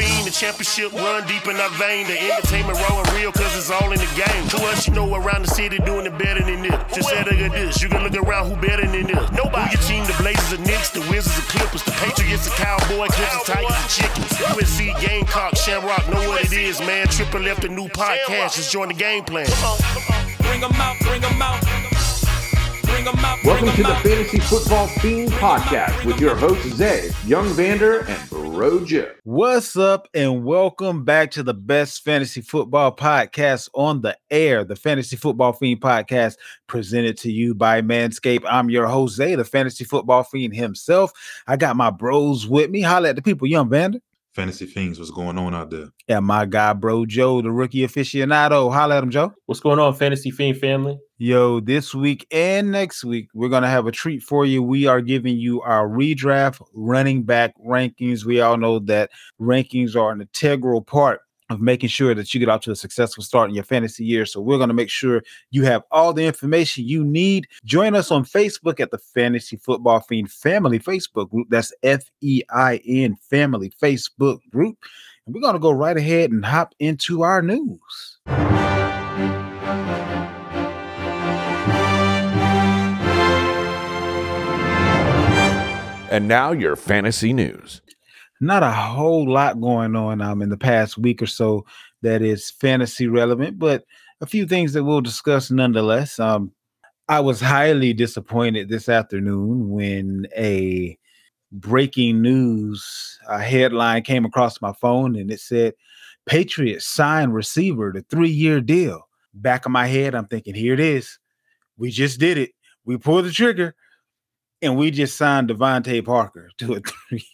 Fiend, the championship run deep in our vein. The entertainment rolling real cause it's all in the game. To us, you know around the city doing it better than this. Just say look at this, you can look around who better than this. Nobody. Who your team, the Blazers, the Knicks, the Wizards, the Clippers, the Patriots, the Cowboy, Clippers, Titans the Chickens. USC, Gamecock, Shamrock, know what it is, man. Triple left a new podcast, just join the game plan. Bring 'em out, bring 'em out. Bring 'em out, bring Welcome 'em to the out. Fantasy Football Fiend Podcast with your hosts Zai, Young Vander, and Bro Joe. What's up, and welcome back to the best fantasy football podcast on the air, the Fantasy Football Fiend podcast, presented to you by Manscaped. I'm your host Jose, the Fantasy Football Fiend himself. I got my bros with me. Holla at the people, Young Vander. Fantasy Fiends, what's going on out there? And my guy, Bro Joe, the rookie aficionado. Holla at him, Joe. What's going on, Fantasy Fiend family? Yo, this week and next week, we're going to have a treat for you. We are giving you our redraft running back rankings. We all know that rankings are an integral part of making sure that you get off to a successful start in your fantasy year. So we're going to make sure you have all the information you need. Join us on Facebook at the Fantasy Football Fiend Family Facebook group. That's F E I N Family Facebook group. And we're going to go right ahead and hop into our news. And now your fantasy news. not a whole lot going on um in the past week or so that is fantasy relevant, but a few things that we'll discuss nonetheless. Um, I was highly disappointed this afternoon when a breaking news uh, headline came across my phone and it said Patriots sign receiver to three year deal. Back of my head, I'm thinking, here it is. We just did it. We pulled the trigger and we just signed DeVante Parker to a three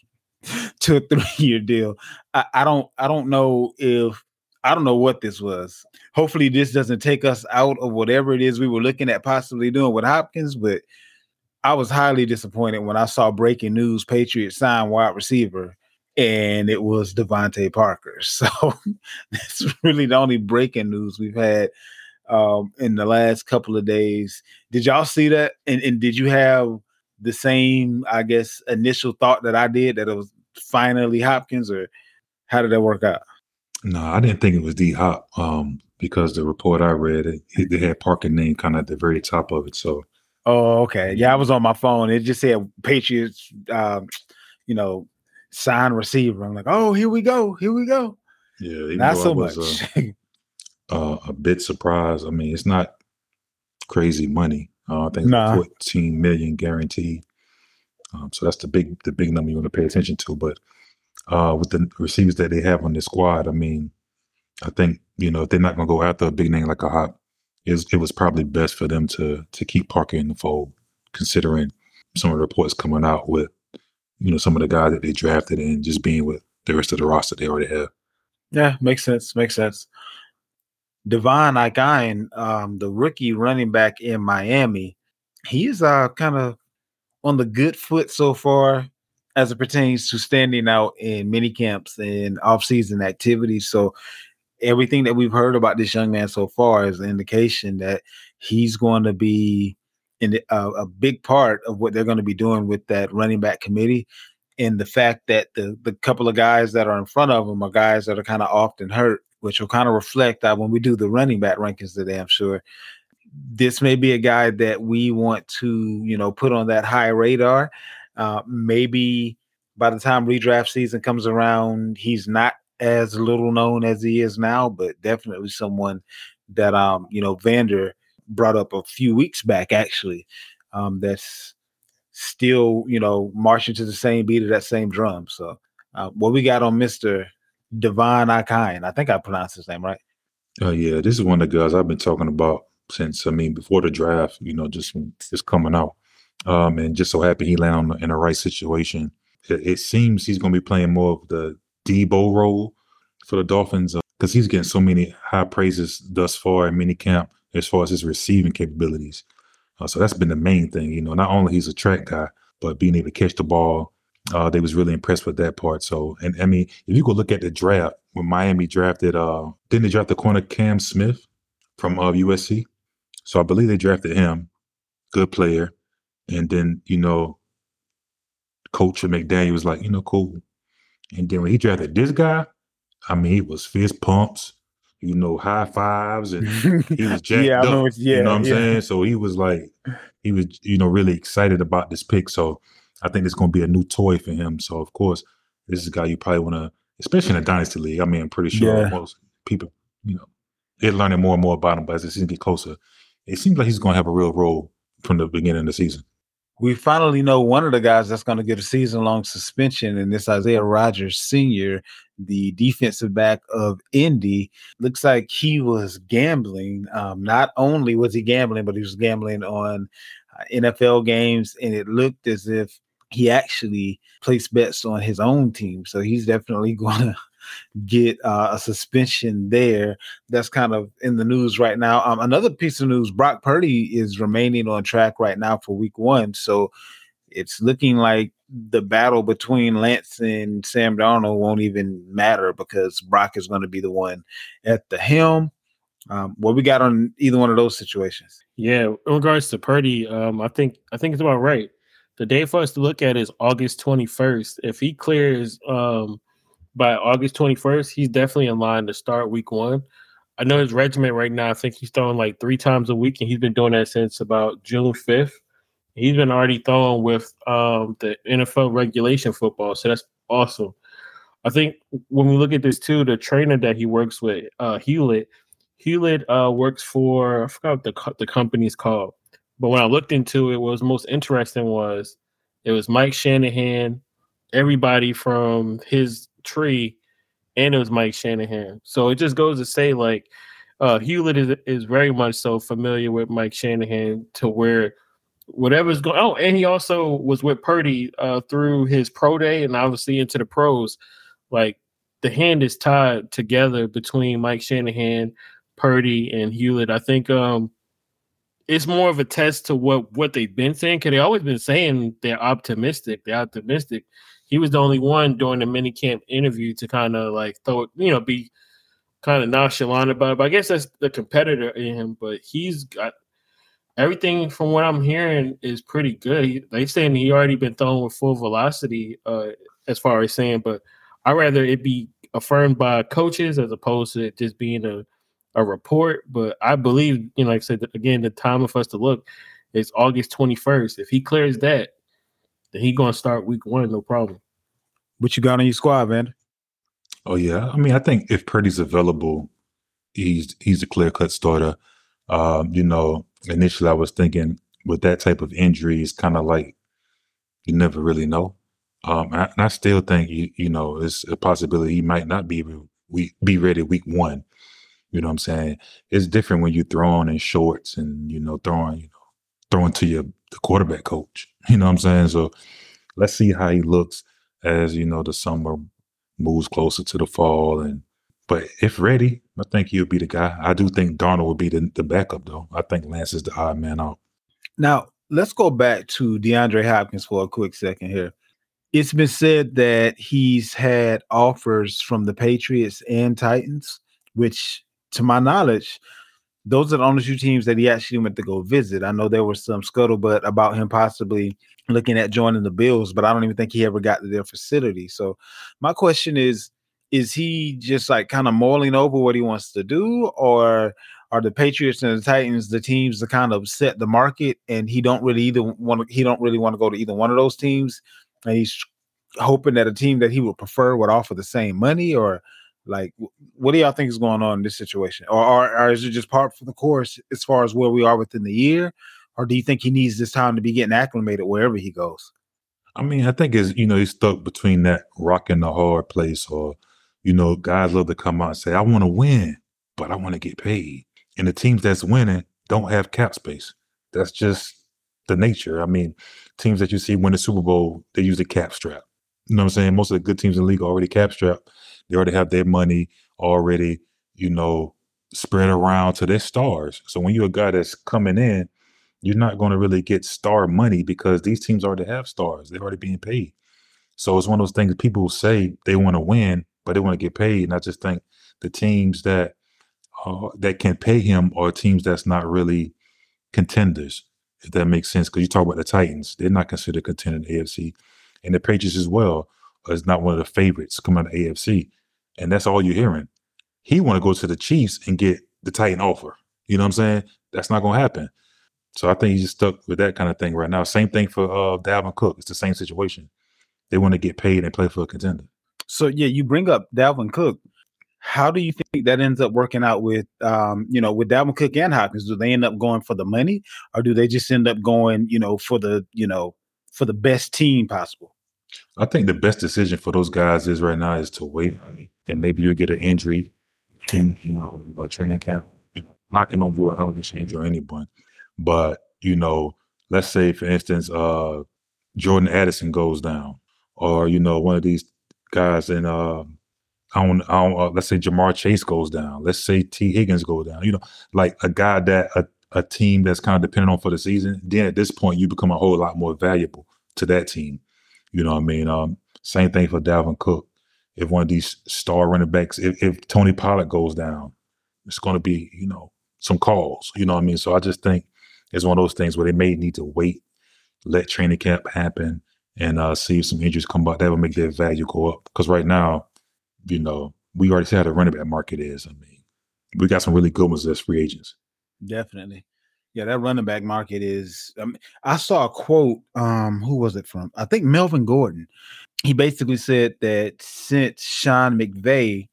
to a three year deal. I, I don't I don't know if I don't know what this was. Hopefully, this doesn't take us out of whatever it is we were looking at possibly doing with Hopkins, but I was highly disappointed when I saw breaking news Patriots sign wide receiver and it was DeVante Parker. So that's really the only breaking news we've had um, in the last couple of days. Did y'all see that? And, and did you have the same, I guess, initial thought that I did that it was finally Hopkins, or how did that work out? No, I didn't think it was D Hop um, because the report I read, it, it, they had Parker name kind of at the very top of it. So, Oh, okay. Yeah, I was on my phone. It just said Patriots, um, you know, sign receiver. I'm like, oh, here we go, here we go. yeah, Not so was, much. Uh, uh, a bit surprised. I mean, it's not crazy money. Uh, I think Nah. it's 14 million guaranteed. Um, so that's the big the big number you want to pay attention to. But uh, with the receivers that they have on this squad, I mean, I think you know if they're not going to go after a big name like a Hop, it was probably best for them to to keep Parker in the fold, considering some of the reports coming out with you know some of the guys that they drafted and just being with the rest of the roster they already have. yeah, makes sense. Makes sense. De'Von Achane, um, the rookie running back in Miami, he's uh kind of on the good foot so far as it pertains to standing out in mini camps and off-season activities. So everything that we've heard about this young man so far is an indication that he's going to be in the, uh, a big part of what they're going to be doing with that running back committee. And the fact that the the couple of guys that are in front of him are guys that are kind of often hurt, which will kind of reflect that when we do the running back rankings today. I'm sure this may be a guy that we want to, you know, put on that high radar. Uh, maybe by the time redraft season comes around, he's not as little known as he is now, but definitely someone that um, you know, Vander brought up a few weeks back actually. Um, that's still, you know, marching to the same beat of that same drum. So uh, what we got on Mr. De'Von Achane, I think I pronounced his name right. Oh yeah, this is one of the guys I've been talking about since I mean before the draft. You know, just it's coming out, um, and just so happy he landed in the right situation. It, it seems he's going to be playing more of the Debo role for the Dolphins because he's getting so many high praises thus far in minicamp as far as his receiving capabilities. Uh, so that's been the main thing. You know, not only he's a track guy, but being able to catch the ball, Uh, they was really impressed with that part. So, and I mean, if you go look at the draft when Miami drafted, uh, didn't they draft the corner Cam Smith from uh, USC? So I believe they drafted him, good player, and then you know, Coach McDaniel was like, you know, cool. And then when he drafted this guy, I mean, he was fist pumps, you know, high fives, and he was jacked yeah, I up. know yeah, you know what I'm yeah. saying? So he was like, he was, you know, really excited about this pick. So I think it's going to be a new toy for him. So of course, this is a guy you probably want to, especially in the dynasty league. I mean, I'm pretty sure Yeah. most people, you know, they're learning more and more about him. But as the season get closer, it seems like he's going to have a real role from the beginning of the season. we finally know one of the guys that's going to get a season long suspension, and this Isaiah Rodgers Sr., the defensive back of Indy. Looks like he was gambling. Um, not only was he gambling, but he was gambling on uh, NFL games, and it looked as if he actually placed bets on his own team. So he's definitely going to get uh, a suspension there. That's kind of in the news right now. Um, another piece of news: Brock Purdy is remaining on track right now for Week One. So it's looking like the battle between Lance and Sam Darnold won't even matter because Brock is going to be the one at the helm. Um, what we got on either one of those situations? Yeah, in regards to Purdy, um, I think I think it's about right. The day for us to look at is August twenty first. If he clears um, by August twenty first, he's definitely in line to start week one. I know his regiment right now. I think he's throwing like three times a week, and he's been doing that since about June fifth. He's been already throwing with um, the NFL regulation football, so that's awesome. I think when we look at this too, the trainer that he works with, uh, Hewlett, Hewlett uh, works for I forgot the co- the company's called, but when I looked into it, what was most interesting was it was Mike Shanahan, everybody from his tree, and it was Mike Shanahan. So it just goes to say like uh, Hewlett is is very much so familiar with Mike Shanahan to where whatever's going. Oh, and he also was with Purdy uh, through his pro day and obviously into the pros. Like the hand is tied together between Mike Shanahan, Purdy, and Hewlett. I think um, it's more of a test to what what they've been saying because they always been saying they're optimistic. They're optimistic. He was the only one during the mini camp interview to kind of like throw it, you know, be kind of nonchalant about it. But I guess that's the competitor in him. But he's got everything from what I'm hearing is pretty good. He, they saying he already been thrown with full velocity, uh, as far as saying. But I rather it be affirmed by coaches as opposed to just being a a report. But I believe, you know, like I said again, the time of us to look is August 21st. If he clears that, then he gonna start week one, no problem. What you got on your squad, man? Oh yeah, I mean, I think if Purdy's available, he's he's a clear cut starter. Um, you know, initially I was thinking with that type of injury, it's kind of like you never really know. Um, and I, and I still think you you know it's a possibility he might not be we be ready week one. You know what I'm saying? It's different when you throwing in shorts and you know throwing you know throwing to your the quarterback coach. You know what I'm saying? So let's see how he looks as you know the summer moves closer to the fall and but if ready, I think he'll be the guy. I do think Darnold will be the, the backup though. I think Lance is the odd man out. Now, let's go back to DeAndre Hopkins for a quick second here. It's been said that he's had offers from the Patriots and Titans, which, to my knowledge, those are the only two teams that he actually went to go visit. I know there was some scuttlebutt about him possibly looking at joining the Bills, but I don't even think he ever got to their facility. So, my question is is he just like kind of mulling over what he wants to do, or are the Patriots and the Titans the teams that kind of set the market, and he don't really either want he don't really want to go to either one of those teams, and he's hoping that a team that he would prefer would offer the same money, or like what do y'all think is going on in this situation, or, or, or is it just part for the course as far as where we are within the year, or do you think he needs this time to be getting acclimated wherever he goes? I mean, I think is you know he's stuck between that rock and the hard place, or you know, guys love to come out and say, "I want to win, but I want to get paid." And the teams that's winning don't have cap space. That's just the nature. I mean, teams that you see win the Super Bowl, they use the cap strap. You know what I'm saying? Most of the good teams in the league are already cap strapped. They already have their money already, you know, spread around to their stars. So when you're a guy that's coming in, you're not going to really get star money because these teams already have stars. They're already being paid. So it's one of those things people say they want to win, but they want to get paid. And I just think the teams that uh, that can pay him are teams that's not really contenders, if that makes sense. Because you talk about the Titans, they're not considered contender in the AFC, and the Patriots as well is not one of the favorites coming out of AFC, and that's all you're hearing. He want to go to the Chiefs and get the Titan offer. You know what I'm saying? That's not going to happen. So I think he's just stuck with that kind of thing right now. Same thing for uh, Dalvin Cook. It's the same situation. They want to get paid and play for a contender. So yeah, you bring up Dalvin Cook. How do you think that ends up working out with um, you know, with Dalvin Cook and Hopkins? Do they end up going for the money or do they just end up going, you know, for the, you know, for the best team possible? I think the best decision for those guys is right now is to wait and maybe you'll get an injury in, you know, a training camp. Not going to do a hell of change or anyone. But, you know, let's say for instance, uh Jordan Addison goes down, or you know, one of these guys in uh I don't, I don't uh, let's say Ja'Marr Chase goes down. Let's say Tee Higgins goes down. You know, like a guy that a, a team that's kind of dependent on for the season. Then at this point, you become a whole lot more valuable to that team. You know what I mean? Um, same thing for Dalvin Cook. If one of these star running backs, if, if Tony Pollard goes down, it's going to be you know some calls. You know what I mean? So I just think it's one of those things where they may need to wait, let training camp happen, and uh, see if some injuries come back. That will make their value go up. Because right now, you know, we already see how the running back market is. I mean, we got some really good ones as free agents. Definitely. Yeah, that running back market is. Um, I saw a quote. Um, who was it from? I think Melvin Gordon. He basically said that since Sean McVay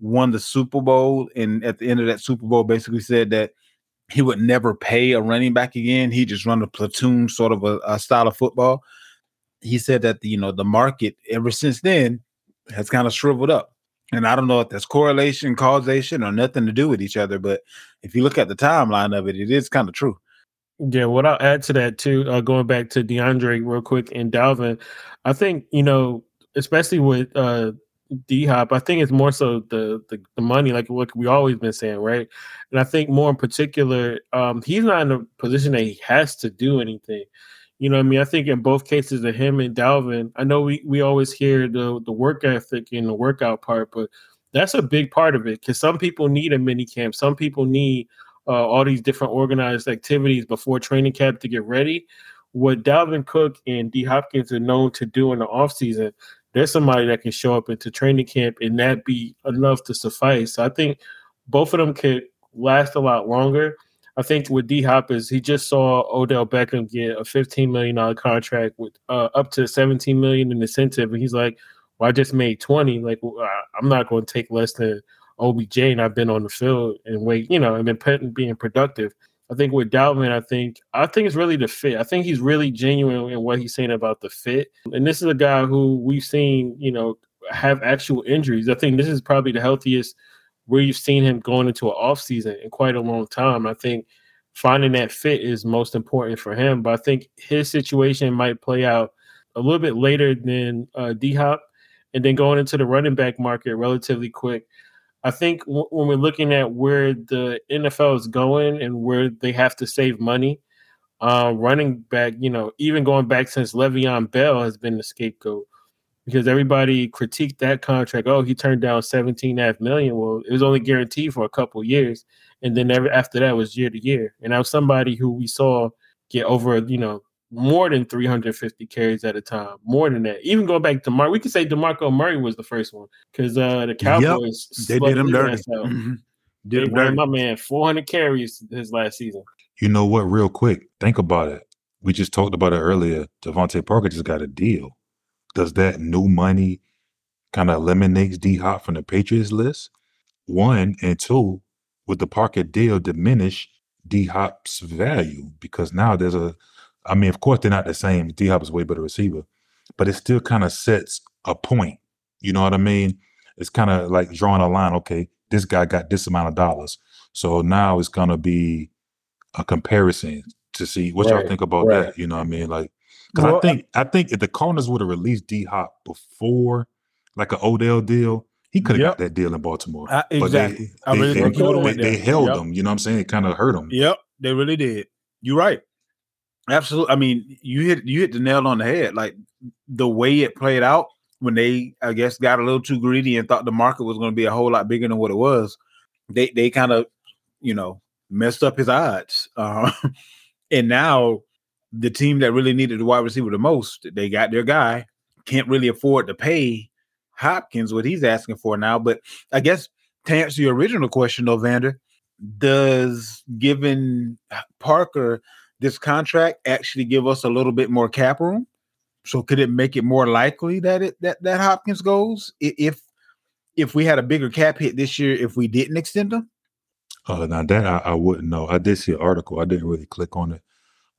won the Super Bowl, and at the end of that Super Bowl, basically said that he would never pay a running back again. He just run a platoon sort of a, a style of football. He said that the, you know the market ever since then has kind of shriveled up. And I don't know if that's correlation, causation, or nothing to do with each other. But if you look at the timeline of it, it is kind of true. Yeah, what I'll add to that too, uh, going back to DeAndre real quick and Dalvin, I think you know, especially with uh, D Hop, I think it's more so the, the, the money, like what we always been saying, right? And I think more in particular, um, he's not in a position that he has to do anything. You know I mean? I think in both cases of him and Dalvin, I know we, we always hear the the work ethic and the workout part, but that's a big part of it because some people need a mini camp. Some people need uh, all these different organized activities before training camp to get ready. What Dalvin Cook and D Hopkins are known to do in the offseason, there's somebody that can show up into training camp and that be enough to suffice. So I think both of them could last a lot longer. I think with D Hop is he just saw Odell Beckham get a $15 million contract with uh, up to 17 million in incentive, and he's like, "Well, I just made 20. Like, I'm not going to take less than OBJ, and I've been on the field and wait, you know, and been being productive." I think with Dalvin, I think I think it's really the fit. I think he's really genuine in what he's saying about the fit. And this is a guy who we've seen, you know, have actual injuries. I think this is probably the healthiest where you've seen him going into an off season in quite a long time. I think finding that fit is most important for him. But I think his situation might play out a little bit later than uh, D Hop, and then going into the running back market relatively quick. I think w- when we're looking at where the NFL is going and where they have to save money, uh, running back, you know, even going back since Le'Veon Bell has been the scapegoat because everybody critiqued that contract. Oh, he turned down 17 and a half million. Well, it was only guaranteed for a couple years. And then every, after that was year to year. And that was somebody who we saw get over, you know, more than 350 carries at a time, more than that. Even going back to Mark, we could say DeMarco Murray was the first one because uh, the Cowboys yep. they did him dirty. Mm-hmm. Did him dirty. my man 400 carries his last season. You know what? Real quick, think about it. We just talked about it earlier. DeVante Parker just got a deal does that new money kind of eliminates D Hop from the Patriots list? One and two, would the Parker deal diminish D Hop's value? Because now there's a, I mean, of course they're not the same. D Hop is way better receiver, but it still kind of sets a point. You know what I mean? It's kind of like drawing a line. Okay, this guy got this amount of dollars, so now it's gonna be a comparison to see what right, y'all think about right. that. You know what I mean? Like because well, I think I think if the Cardinals would have released D Hop before like an Odell deal, he could have yep. got that deal in Baltimore. Uh, exactly. But they, they, really they, they, they held yep. him. You know what I'm saying? It kind of hurt him. Yep, they really did. You're right. Absolutely. I mean, you hit you hit the nail on the head. Like the way it played out when they, I guess, got a little too greedy and thought the market was going to be a whole lot bigger than what it was. They they kind of, you know, messed up his odds. Uh, and now the team that really needed the wide receiver the most, they got their guy. Can't really afford to pay Hopkins what he's asking for now. But I guess to answer your original question, though, Vander, does giving Parker this contract actually give us a little bit more cap room? So could it make it more likely that it that that Hopkins goes if if we had a bigger cap hit this year if we didn't extend him? Uh, now that I, I wouldn't know. I did see an article. I didn't really click on it,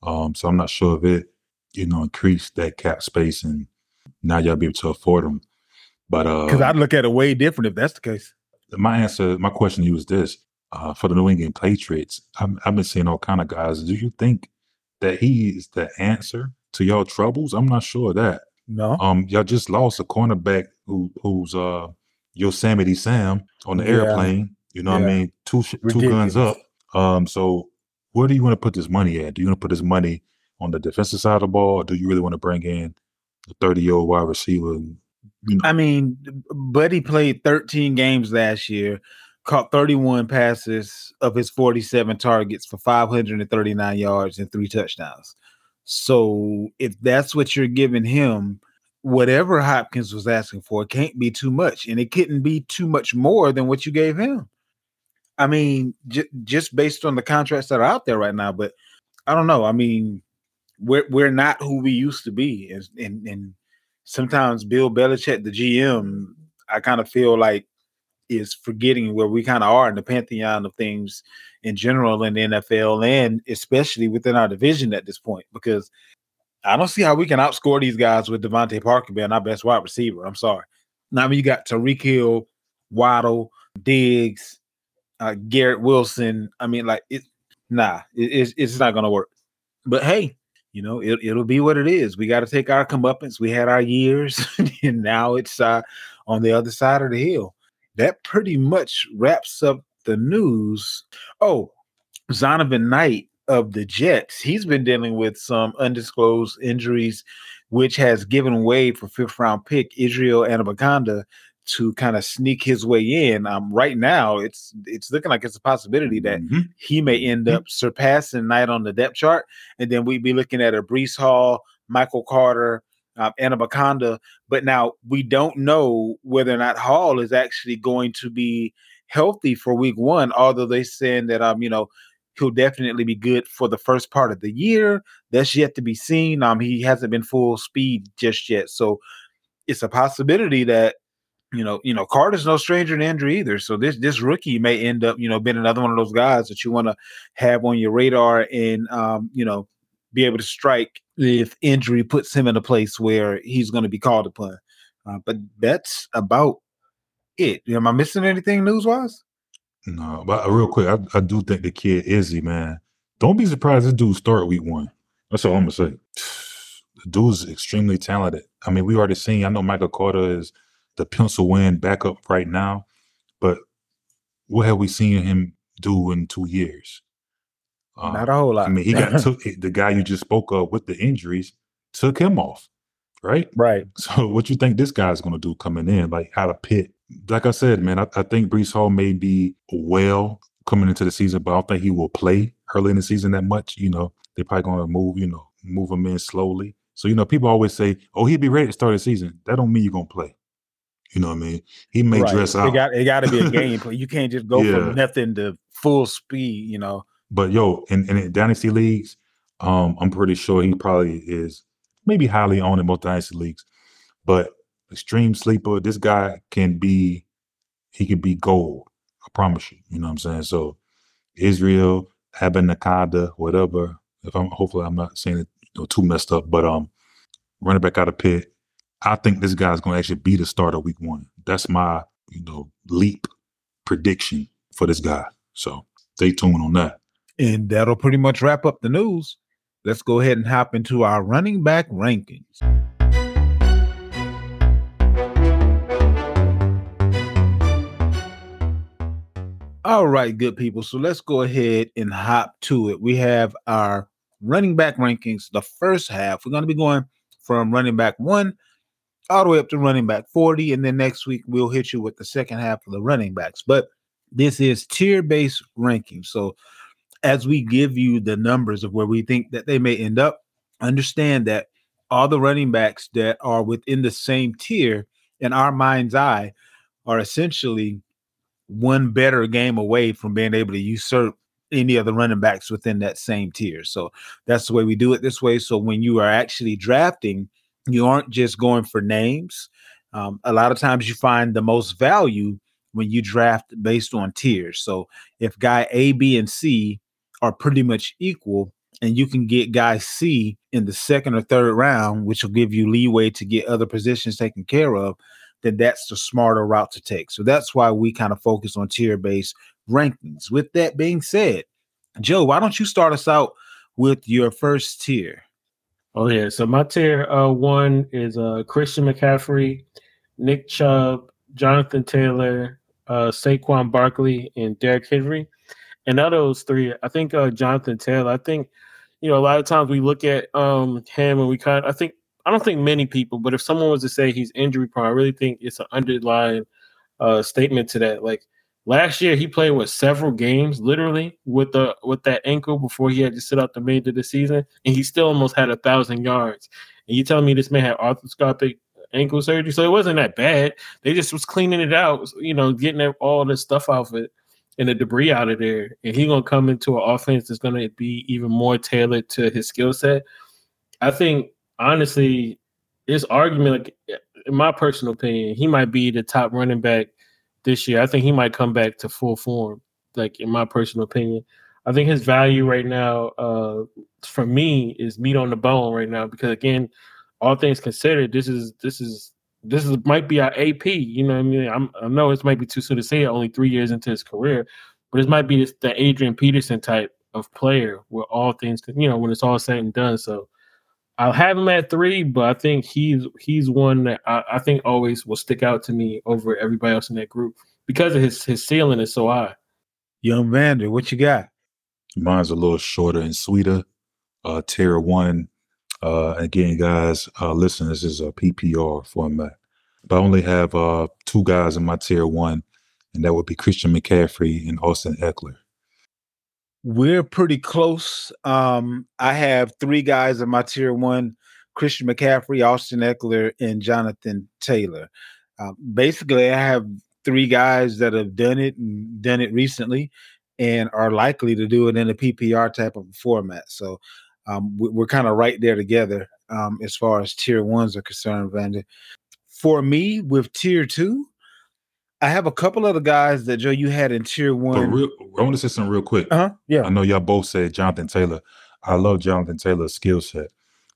um, so I'm not sure if it you know increased that cap space and now y'all be able to afford them. But because uh, I'd look at it way different if that's the case. My answer, my question to you is this: uh, for the New England Patriots, I'm, I've been seeing all kind of guys. Do you think that he is the answer to y'all troubles? I'm not sure of that. No. Um, y'all just lost a cornerback who who's uh Yosemite Sam on the yeah. airplane. You know yeah. what I mean? Two two guns up. Um, so where do you want to put this money at? Do you want to put this money on the defensive side of the ball, or do you really want to bring in a 30 year old wide receiver? You know? I mean, Buddy played 13 games last year, caught 31 passes of his 47 targets for 539 yards and three touchdowns. So if that's what you're giving him, whatever Hopkins was asking for can't be too much, and it couldn't be too much more than what you gave him. I mean, j- just based on the contracts that are out there right now, but I don't know. I mean, we're we're not who we used to be, and and, and sometimes Bill Belichick, the GM, I kind of feel like is forgetting where we kind of are in the pantheon of things in general in the NFL and especially within our division at this point because I don't see how we can outscore these guys with DeVante Parker being our best wide receiver. I'm sorry. Now I mean you got Tyreek Hill, Waddle, Diggs, uh, Garrett Wilson. I mean, like it. Nah, it, it's it's not gonna work. But hey, you know it, it'll be what it is. We got to take our comeuppance. We had our years, and now it's uh, on the other side of the hill. That pretty much wraps up the news. Oh, Zonovan Knight of the Jets, he's been dealing with some undisclosed injuries, which has given way for fifth round pick Israel Abanikanda to kind of sneak his way in. Um, right now, it's it's looking like it's a possibility that mm-hmm. he may end mm-hmm. up surpassing Knight on the depth chart, and then we'd be looking at a Breece Hall, Michael Carter, um, Abanikanda. But now we don't know whether or not Hall is actually going to be healthy for Week One. Although they're saying that um, you know, he'll definitely be good for the first part of the year. That's yet to be seen. Um, he hasn't been full speed just yet, so it's a possibility that you know, you know, Carter's no stranger to injury either. So this this rookie may end up, you know, being another one of those guys that you want to have on your radar and um, you know, be able to strike if injury puts him in a place where he's going to be called upon. Uh, but that's about it. Am I missing anything news wise? No, but uh, real quick, I, I, do think the kid Izzy, man. Don't be surprised this dude start week one. That's all I'm gonna say. The dude's extremely talented. I mean, we already seen. I know Michael Carter is the pencil win backup right now, but what have we seen him do in two years? Um, Not a whole lot. I mean, he got took the guy you just spoke of with the injuries took him off, right? Right. So, what you think this guy's going to do coming in, like out of Pitt? Like I said, man, I, I think Breece Hall may be well coming into the season, but I don't think he will play early in the season that much. You know, they're probably going to move, you know, move him in slowly. So, you know, people always say, "Oh, he'll be ready to start the season." That don't mean you're going to play. You know what I mean? He may right. dress out. It got it got to be a game, but you can't just go yeah. from nothing to full speed. You know. But yo, in, in dynasty leagues, um, I'm pretty sure he probably is maybe highly owned in most dynasty leagues. But extreme sleeper, this guy can be he could be gold. I promise you. You know what I'm saying? So Israel, Abanikanda, whatever. If I'm hopefully I'm not saying it you know, too messed up, but um running back out of Pitt, I think this guy's to actually be the starter week one. That's my, you know, leap prediction for this guy. So stay tuned on that. And that'll pretty much wrap up the news. Let's go ahead and hop into our running back rankings. All right, good people. So let's go ahead and hop to it. We have our running back rankings, the first half. We're going to be going from running back one all the way up to running back 40. And then next week, we'll hit you with the second half of the running backs. But this is tier based ranking. So as we give you the numbers of where we think that they may end up, understand that all the running backs that are within the same tier in our mind's eye are essentially one better game away from being able to usurp any of the running backs within that same tier. So that's the way we do it this way. So when you are actually drafting, you aren't just going for names. Um, a lot of times you find the most value when you draft based on tiers. So if guy A, B, and C are pretty much equal, and you can get guy C in the second or third round, which will give you leeway to get other positions taken care of, then that's the smarter route to take. So that's why we kind of focus on tier based rankings. With that being said, Joe, why don't you start us out with your first tier? Oh yeah, so my tier uh, one is uh, Christian McCaffrey, Nick Chubb, Jonathan Taylor, uh, Saquon Barkley, and Derrick Henry. And out of those three, I think uh, Jonathan Taylor. I think you know a lot of times we look at um, him and we kind. Of, I think I don't think many people, but if someone was to say he's injury prone, I really think it's an underlying uh, statement to that. Like last year, he played with several games, literally with the with that ankle before he had to sit out the remainder of the season, and he still almost had a thousand yards. And you telling me this man had arthroscopic ankle surgery, so it wasn't that bad. They just was cleaning it out, you know, getting all the stuff off it and the debris out of there. And he's gonna come into an offense that's gonna be even more tailored to his skill set. I think honestly, this argument, like in my personal opinion, he might be the top running back this year. I think he might come back to full form. Like in my personal opinion, I think his value right now, uh, for me, is meat on the bone right now. Because again, all things considered, this is this is this is might be our AP. You know, I mean, I'm, i know it might be too soon to say it, only three years into his career, but this might be the Adrian Peterson type of player, where all things, you know, when it's all said and done. So I'll have him at three, but I think he's he's one that I, I, think always will stick out to me over everybody else in that group because of his his ceiling is so high. Young Vander, what you got? Mine's a little shorter and sweeter. Uh tier one. Uh again, guys, uh listen, this is a PPR format. But I only have uh two guys in my tier one, and that would be Christian McCaffrey and Austin Ekeler. We're pretty close. Um, I have three guys in my tier one: Christian McCaffrey, Austin Ekeler, and Jonathan Taylor. Uh, basically, I have three guys that have done it and done it recently, and are likely to do it in a PPR type of format. So um, we're kind of right there together um, as far as tier ones are concerned, Vander. For me, with tier two, I have a couple of the guys that Joe you had in tier one. But real, I want to say something real quick. Uh-huh. Yeah. I know y'all both said Jonathan Taylor. I love Jonathan Taylor's skill set.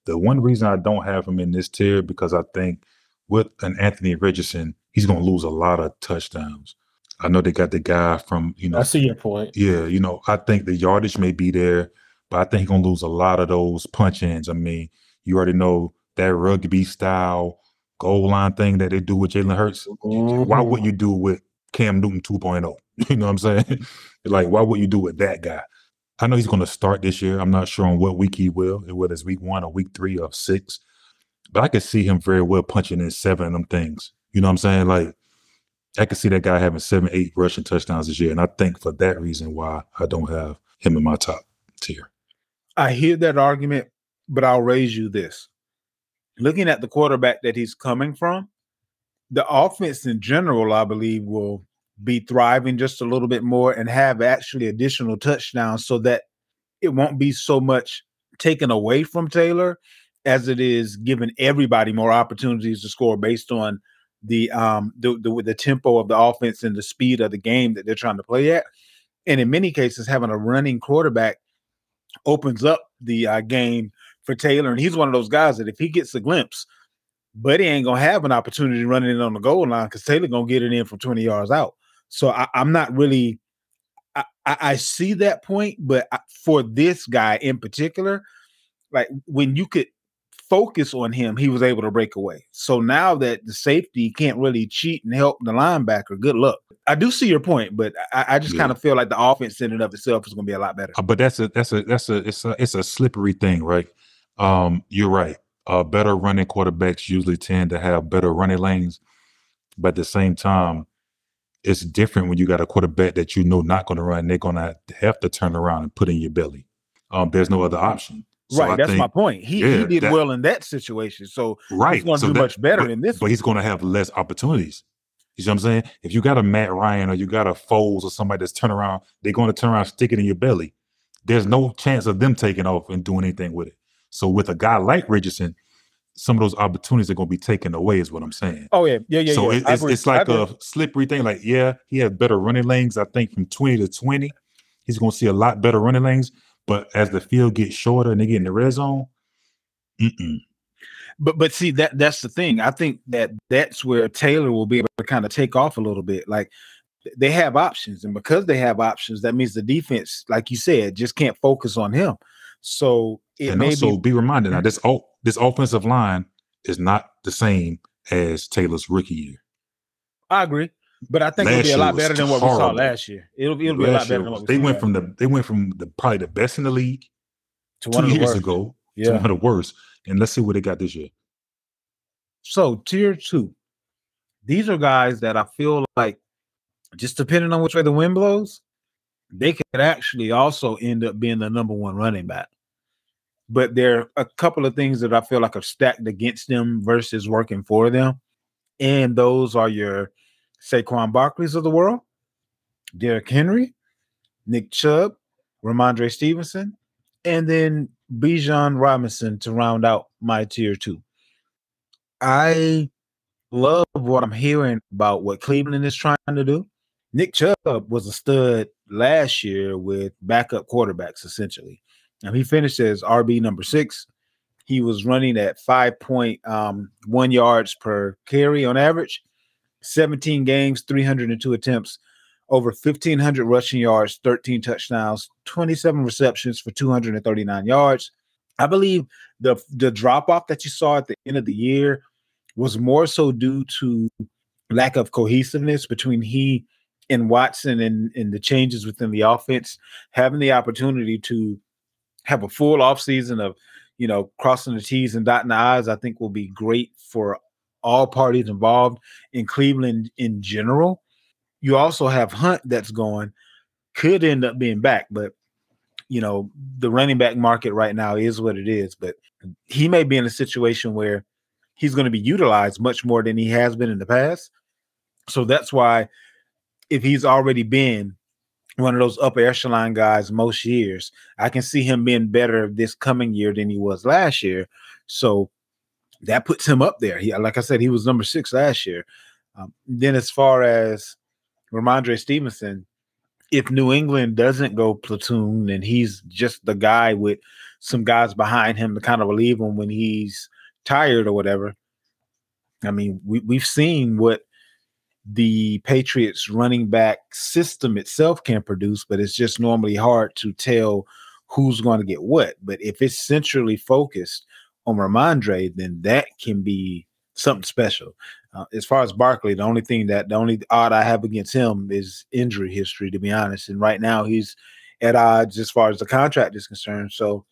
The one reason I don't have him in this tier because I think with an Anthony Richardson, he's going to lose a lot of touchdowns. I know they got the guy from you know. I see your point. Yeah, you know, I think the yardage may be there, but I think he's going to lose a lot of those punch ins. I mean, you already know that rugby style goal line thing that they do with Jalen Hurts. Mm-hmm. Why would you do with Cam Newton 2.0? You know what I'm saying? like, why would you do with that guy? I know he's going to start this year. I'm not sure on what week he will, whether it's week one or week three or six. But I could see him very well punching in seven of them things. You know what I'm saying? Like, I could see that guy having seven, eight rushing touchdowns this year. And I think for that reason why I don't have him in my top tier. I hear that argument, but I'll raise you this looking at the quarterback that he's coming from, the offense in general, I believe, will be thriving just a little bit more and have actually additional touchdowns so that it won't be so much taken away from Taylor as it is giving everybody more opportunities to score based on the um the, the the tempo of the offense and the speed of the game that they're trying to play at. And in many cases, having a running quarterback opens up the uh, game for Taylor, and he's one of those guys that if he gets a glimpse, Buddy ain't gonna have an opportunity running in on the goal line because Taylor gonna get it in from 20 yards out. So I, am not really. I, I, see that point, but for this guy in particular, like when you could focus on him, he was able to break away. So now that the safety can't really cheat and help the linebacker, good luck. I do see your point, but I, I just Yeah. kind of feel like the offense in and of itself is going to be a lot better. Uh, but that's a that's a that's a it's a it's a slippery thing, right? Um, you're right. Uh, better running quarterbacks usually tend to have better running lanes, but at the same time, it's different when you got a quarterback that you know not going to run. They're going to have to turn around and put in your belly. Um, there's no other option. So right, I that's my point. He, yeah, he did that- well in that situation, so Right. he's going to so do that- much better but, in this. But he's going to have less opportunities. You see what I'm saying? If you got a Matt Ryan or you got a Foles or somebody that's turn around, they're going to turn around, stick it in your belly. There's no chance of them taking off and doing anything with it. So with a guy like Richardson, some of those opportunities are going to be taken away. Is what I'm saying. oh yeah, yeah, yeah. so yeah. it- it's, it's like a slippery thing. Like, yeah, he has better running lanes. I think from 20 to 20, he's going to see a lot better running lanes. But as the field gets shorter and they get in the red zone, mm-mm. But but see that that's the thing. I think that that's where Taylor will be able to kind of take off a little bit. Like they have options, and because they have options, that means the defense, like you said, just can't focus on him. So it and may also be be reminded now mm-hmm. this o- this offensive line is not the same as Taylor's rookie year. I agree, but I think it'll be a lot better than what we saw last year. It'll be it'll be a lot better than what we they saw went from the they went from the probably the best in the league to two one of the years ago to one of the worst. And let's see what they got this year. So tier two, these are guys that I feel like, just depending on which way the wind blows, they could actually also end up being the number one running back. But there are a couple of things that I feel like are stacked against them versus working for them, and those are your Saquon Barkley's of the world, Derrick Henry, Nick Chubb, Rhamondre Stevenson, and then Bijan Robinson to round out my tier two. I love what I'm hearing about what Cleveland is trying to do. Nick Chubb was a stud last year with backup quarterbacks, essentially. And he finished as RB number six. He was running at 5.1 um, yards per carry on average, 17 games, 302 attempts, over 1,500 rushing yards, 13 touchdowns, 27 receptions for 239 yards. I believe the the drop off that you saw at the end of the year was more so due to lack of cohesiveness between he and Watson and, and the changes within the offense, having the opportunity to have a full offseason of, you know, crossing the T's and dotting the I's, I think will be great for all parties involved in Cleveland in general. You also have Hunt that's going, could end up being back, but you know, the running back market right now is what it is. But he may be in a situation where he's going to be utilized much more than he has been in the past. So that's why if he's already been one of those upper echelon guys most years, I can see him being better this coming year than he was last year. So that puts him up there. He, like I said, he was number six last year. Um, then as far as Rhamondre Stevenson, if New England doesn't go platoon and he's just the guy with some guys behind him to kind of relieve him when he's tired or whatever. I mean, we, we've seen what the Patriots running back system itself can produce, but it's just normally hard to tell who's going to get what. But if it's centrally focused on Rhamondre, then that can be something special. Uh, as far as Barkley, the only thing that the only odd I have against him is injury history, to be honest. And right now he's at odds as far as the contract is concerned. So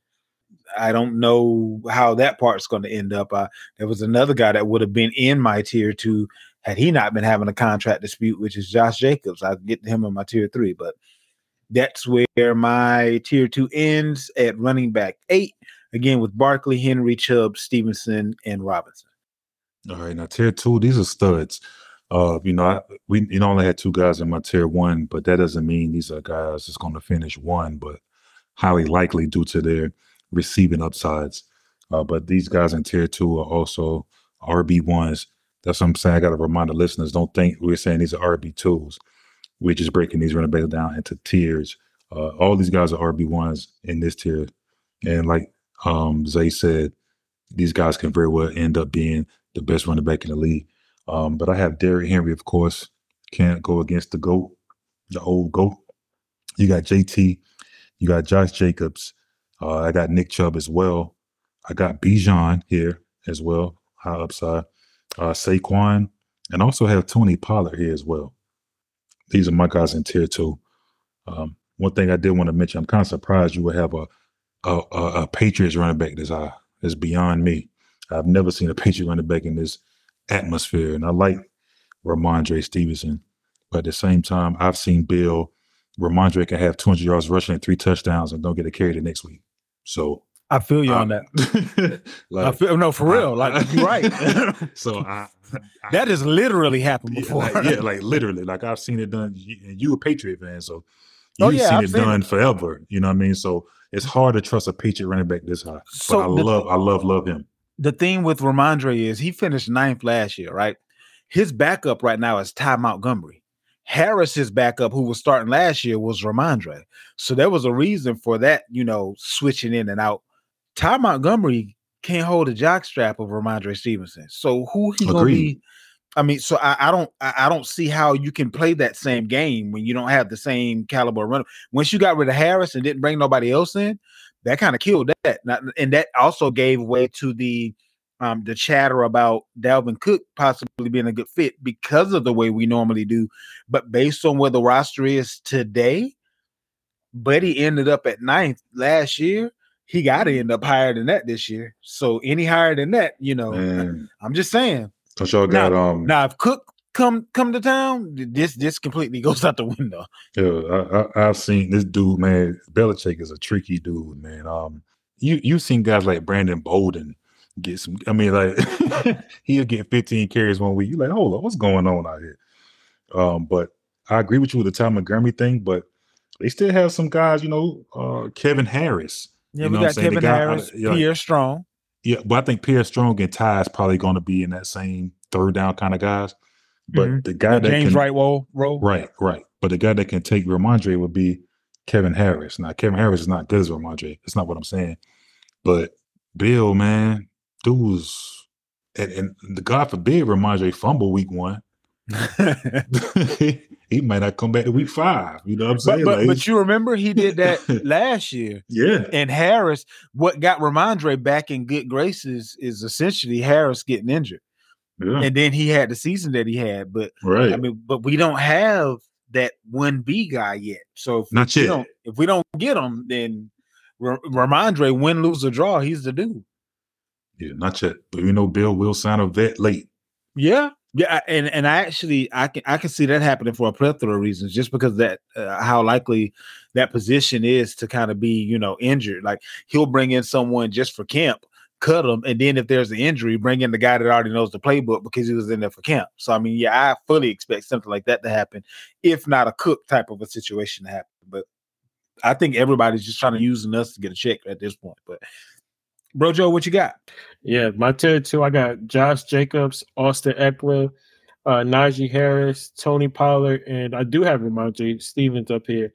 I don't know how that part's going to end up. Uh, there was another guy that would have been in my tier two had he not been having a contract dispute, which is Josh Jacobs. I'll get him in my tier three, but that's where my tier two ends at running back eight. Again, with Barkley, Henry, Chubb, Stevenson, and Robinson. All right, now tier two, these are studs. Uh, you know, I, we you know only had two guys in my tier one, but that doesn't mean these are guys that's going to finish one, but highly likely due to their receiving upsides. Uh, but these guys in tier two are also RB ones. That's what I'm saying. I got to remind the listeners: don't think we're saying these are RB twos. We're just breaking these running backs down into tiers. Uh, all these guys are RB ones in this tier, and like um, Zai said, these guys can very well end up being the best running back in the league. Um, but I have Derrick Henry, of course. Can't go against the GOAT, the old GOAT. You got JT, you got Josh Jacobs. Uh, I got Nick Chubb as well. I got Bijan here as well, high upside. Uh, Saquon, and also have Tony Pollard here as well. these are my guys in tier two. Um, one thing I did want to mention, I'm kind of surprised you would have a a, a, a Patriots running back that's high. It's beyond me. I've never seen a Patriot running back in this atmosphere, and I like Rhamondre Stevenson. But at the same time, I've seen Bill Rhamondre can have 200 yards rushing and three touchdowns and don't get a carry the next week. So I feel you on um, that. like, I feel no for real. Like you're right. so I, I that has literally happened yeah, before. like, yeah, like literally, like I've seen it done. You, and you a Patriot fan, so Oh, you've yeah, seen I've it seen done forever. You know what I mean? So it's hard to trust a Patriot running back this high. So but I the- love, I love, love him. The thing with Rhamondre is he finished ninth last year, right? His backup right now is Ty Montgomery. Harris's backup, who was starting last year, was Rhamondre. So there was a reason for that, you know, switching in and out. Ty Montgomery can't hold a jockstrap of Rhamondre Stevenson. So who he gonna be? I mean, so I, I don't I, I don't see how you can play that same game when you don't have the same caliber runner. Once you got rid of Harris and didn't bring nobody else in, that kind of killed that. And that also gave way to the um the chatter about Dalvin Cook possibly being a good fit because of the way we normally do. But based on where the roster is today, Buddy ended up at ninth last year. He got to end up higher than that this year. So any higher than that, you know, Man, I'm just saying. don't y'all got um? Now, if Cook come come to town, this this completely goes out the window. Yeah, I, I, I've seen this dude, man. Belichick is a tricky dude, man. Um, you you've seen guys like Brandon Bolden get some. I mean, like he'll get 15 carries one week. You're like, hold on, what's going on out here? Um, but I agree with you with the Tom Montgomery thing, but they still have some guys, you know, uh, Kevin Harris. Yeah, You we know I'm got Kevin guy- Harris, I- yeah. Pierre Strong. Yeah, but I think Pierre Strong and Ty is probably going to be in that same third down kind of guys. But Mhm. the guy that James can, Wright role, role. Right, right. But the guy that can take Rhamondre would be Kevin Harris. Now, Kevin Harris is not good as Rhamondre. That's not what I'm saying. But Bill, man, dude was, and, and the God forbid Rhamondre fumble week one. he might not come back to week five. You know what I'm but saying? but, Like, but you remember he did that last year. yeah, And Harris, what got Rhamondre back in good graces is essentially Harris getting injured. Yeah, And then he had the season that he had. But right. I mean, but we don't have that one B guy yet. So if Not we yet. don't, if we don't get him, then R- Rhamondre win, lose or draw, he's the dude. yeah, not yet. But you know, Bill will sign a vet late. Yeah, yeah, and and I actually I can I can see that happening for a plethora of reasons, just because that uh, how likely that position is to kind of be you know injured. Like he'll bring in someone just for camp, cut him, and then if there's an injury, bring in the guy that already knows the playbook because he was in there for camp. So I mean, yeah, I fully expect something like that to happen, if not a cook type of a situation to happen. But I think everybody's just trying to using us to get a check at this point. But bro, Joe, what you got? Yeah, my tier two, I got Josh Jacobs, Austin Ekeler, uh, Najee Harris, Tony Pollard, and I do have Rhamondre Stevens up here.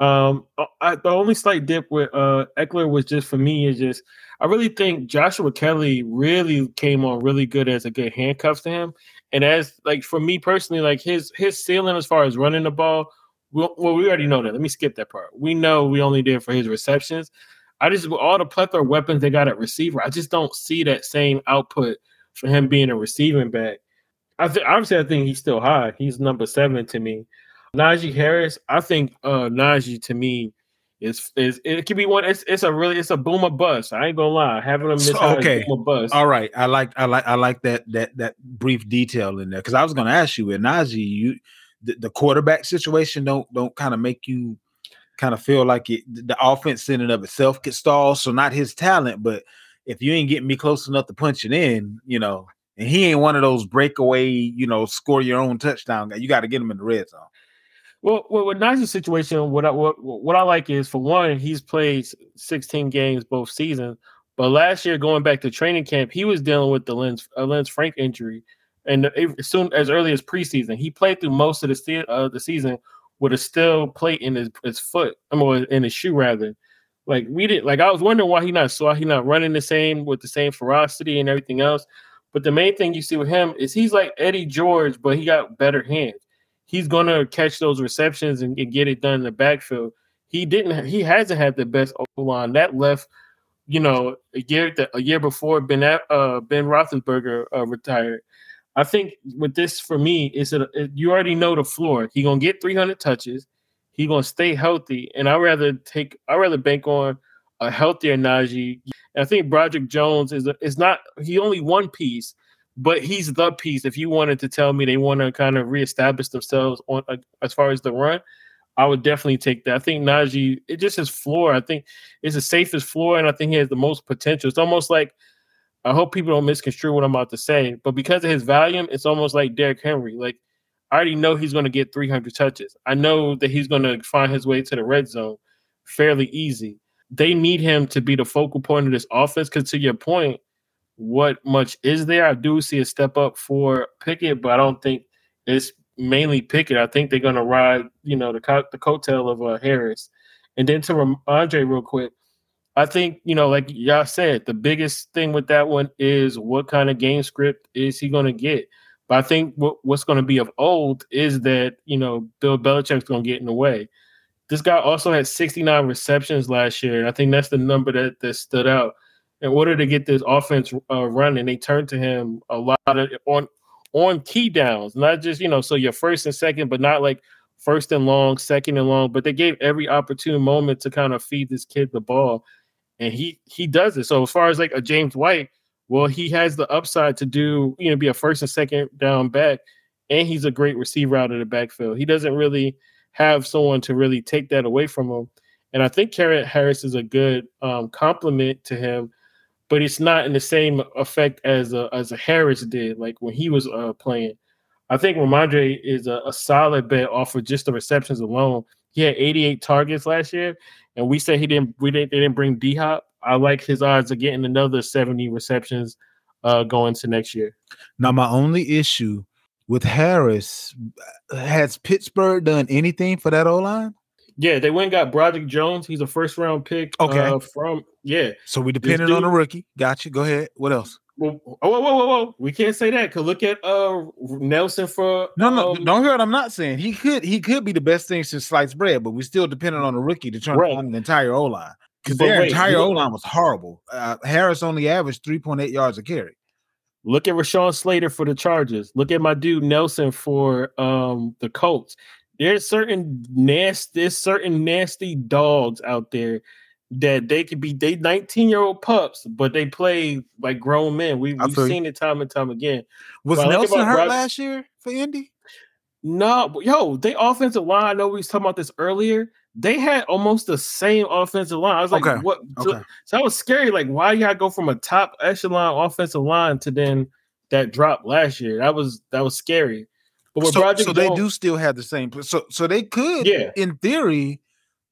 Um, I, the only slight dip with uh, Ekeler was just for me is just I really think Joshua Kelley really came on really good as a good handcuff to him, and as like for me personally, like his his ceiling as far as running the ball. Well, well, we already know that. Let me skip that part. We know we only did for his receptions. I just with all the plethora of weapons they got at receiver, I just don't see that same output for him being a receiving back. I think obviously I think he's still high. He's number seven to me. Najee Harris, I think uh Najee to me is is it could be one. It's it's a really it's a boom or bust. I ain't gonna lie. Having him this So, okay. boom or bust. All right, I like I like I like that that that brief detail in there because I was going to ask you with Najee, you the, the quarterback situation don't don't kind of make you kind of feel like it the offense in and of itself could stall. So not his talent, but if you ain't getting me close enough to punch it in, you know, and he ain't one of those breakaway, you know, score your own touchdown guy. You got to get him in the red zone. Well, well with Najee's situation, what I what, what I like is for one, he's played 16 games both seasons. But last year, going back to training camp, he was dealing with the Lens uh, Lisfranc injury, and as soon as early as preseason, he played through most of the se- uh, the season with a steel plate in his, his foot. I mean, in his shoe rather. Like we didn't like. I was wondering why he not so he not running the same with the same ferocity and everything else. But the main thing you see with him is he's like Eddie George, but he got better hands he's gonna catch those receptions and get it done in the backfield. He didn't. He hasn't had the best O line. That left, you know, a year a year before Ben uh, Ben Roethlisberger uh, retired. I think with this for me is that you already know the floor. He gonna get 300 touches. He gonna stay healthy, and I rather take I rather bank on a healthier Najee. And I think Broderick Jones is a, is not he only one piece, but he's the piece. If you wanted to tell me they want to kind of reestablish themselves on uh, as far as the run, I would definitely take that. I think Najee, it just his floor. I think it's the safest floor, and I think he has the most potential. It's almost like I hope people don't misconstrue what I'm about to say, but because of his volume, it's almost like Derrick Henry. Like I already know he's going to get 300 touches. I know that he's going to find his way to the red zone fairly easy. They need him to be the focal point of this offense. Because to your point, what much is there? I do see a step up for Pickett, but I don't think it's mainly Pickett. I think they're going to ride, you know, the co- the coattail of uh, Harris. And then to Andre, real quick, I think you know, like y'all said, the biggest thing with that one is what kind of game script is he going to get. But I think what, what's going to be of old is that you know Bill Belichick's going to get in the way. This guy also had 69 receptions last year, and I think that's the number that that stood out. In order to get this offense uh, running, they turned to him a lot of, on on key downs, not just you know, so your first and second, but not like first and long, second and long. But they gave every opportune moment to kind of feed this kid the ball and he he does it. So as far as like a James White, well, he has the upside to do you know be a first and second down back, and he's a great receiver out of the backfield. He doesn't really have someone to really take that away from him, and I think Carrot Harris is a good um, complement to him, but it's not in the same effect as a as a Harris did like when he was uh, playing. I think Rhamondre is a, a solid bet off of just the receptions alone. He had 88 targets last year, and we said he didn't we didn't they didn't bring D Hop, I like his odds of getting another 70 receptions uh going to next year. Now my only issue with Harris has Pittsburgh done anything for that O line? Yeah, they went and got Broderick Jones. He's a first round pick. Okay, uh, from yeah. So we depended on a rookie. Gotcha. Go ahead. What else? Whoa, whoa, whoa, whoa, whoa! We can't say that because look at uh Nelson for no, no, um, don't hear what I'm not saying. He could he could be the best thing since sliced bread, but we still dependent on a rookie to turn right. on the entire O line because their wait, entire O line was horrible. Uh, Harris only averaged 3.8 yards a carry. Look at Rashawn Slater for the Chargers. Look at my dude Nelson for um the Colts. There's certain nasty, there's certain nasty dogs out there that they could be they 19 year old pups, but they play like grown men. We, have seen it time and time again. Was but Nelson hurt last year for Indy? No, yo, they offensive line. I know we was talking about this earlier. They had almost the same offensive line. I was like, okay. what? So, okay. so that was scary. Like, why you gotta go from a top echelon offensive line to then that drop last year? That was that was scary. But so, so Jones, they do still have the same. So so they could, yeah. in theory,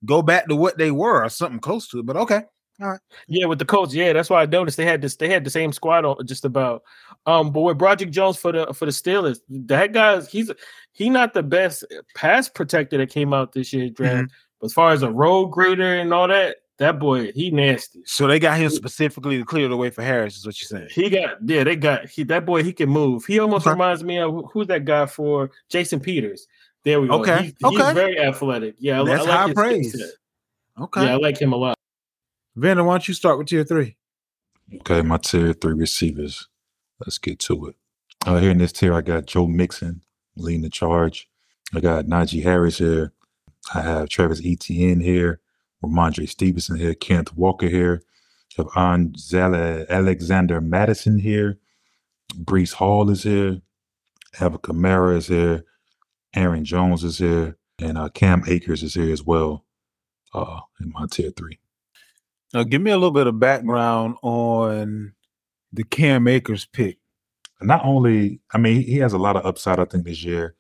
go back to what they were or something close to it. But okay. All right. Yeah, with the Colts, yeah, that's why I noticed they had this. They had the same squad on just about. Um, but with Broderick Jones for the for the Steelers, that guy's he's he not the best pass protector that came out this year draft. Mm-hmm. But as far as a road grader and all that, that boy he nasty. So they got him specifically to clear the way for Harris, is what you're saying. He got yeah, they got he that boy he can move. He almost okay. reminds me of who's that guy for Jason Peters. There we go. Okay, he, okay. He's very athletic. Yeah, that's I like high praise. Okay. Yeah, I like him a lot. Vander, why don't you start with tier three? Okay, my tier three receivers. Let's get to it. Uh, here in this tier, I got Joe Mixon leading the charge. I got Najee Harris here. I have Travis Etienne here. Rhamondre Stevenson here. Kenneth Walker here. I have Anzala Alexander Mattison here. Breece Hall is here. Alvin Kamara is here. Aaron Jones is here. And uh, Cam Akers is here as well uh, in my tier three. Now, give me a little bit of background on the Cam Akers pick. Not only, I mean, he has a lot of upside. I think this year.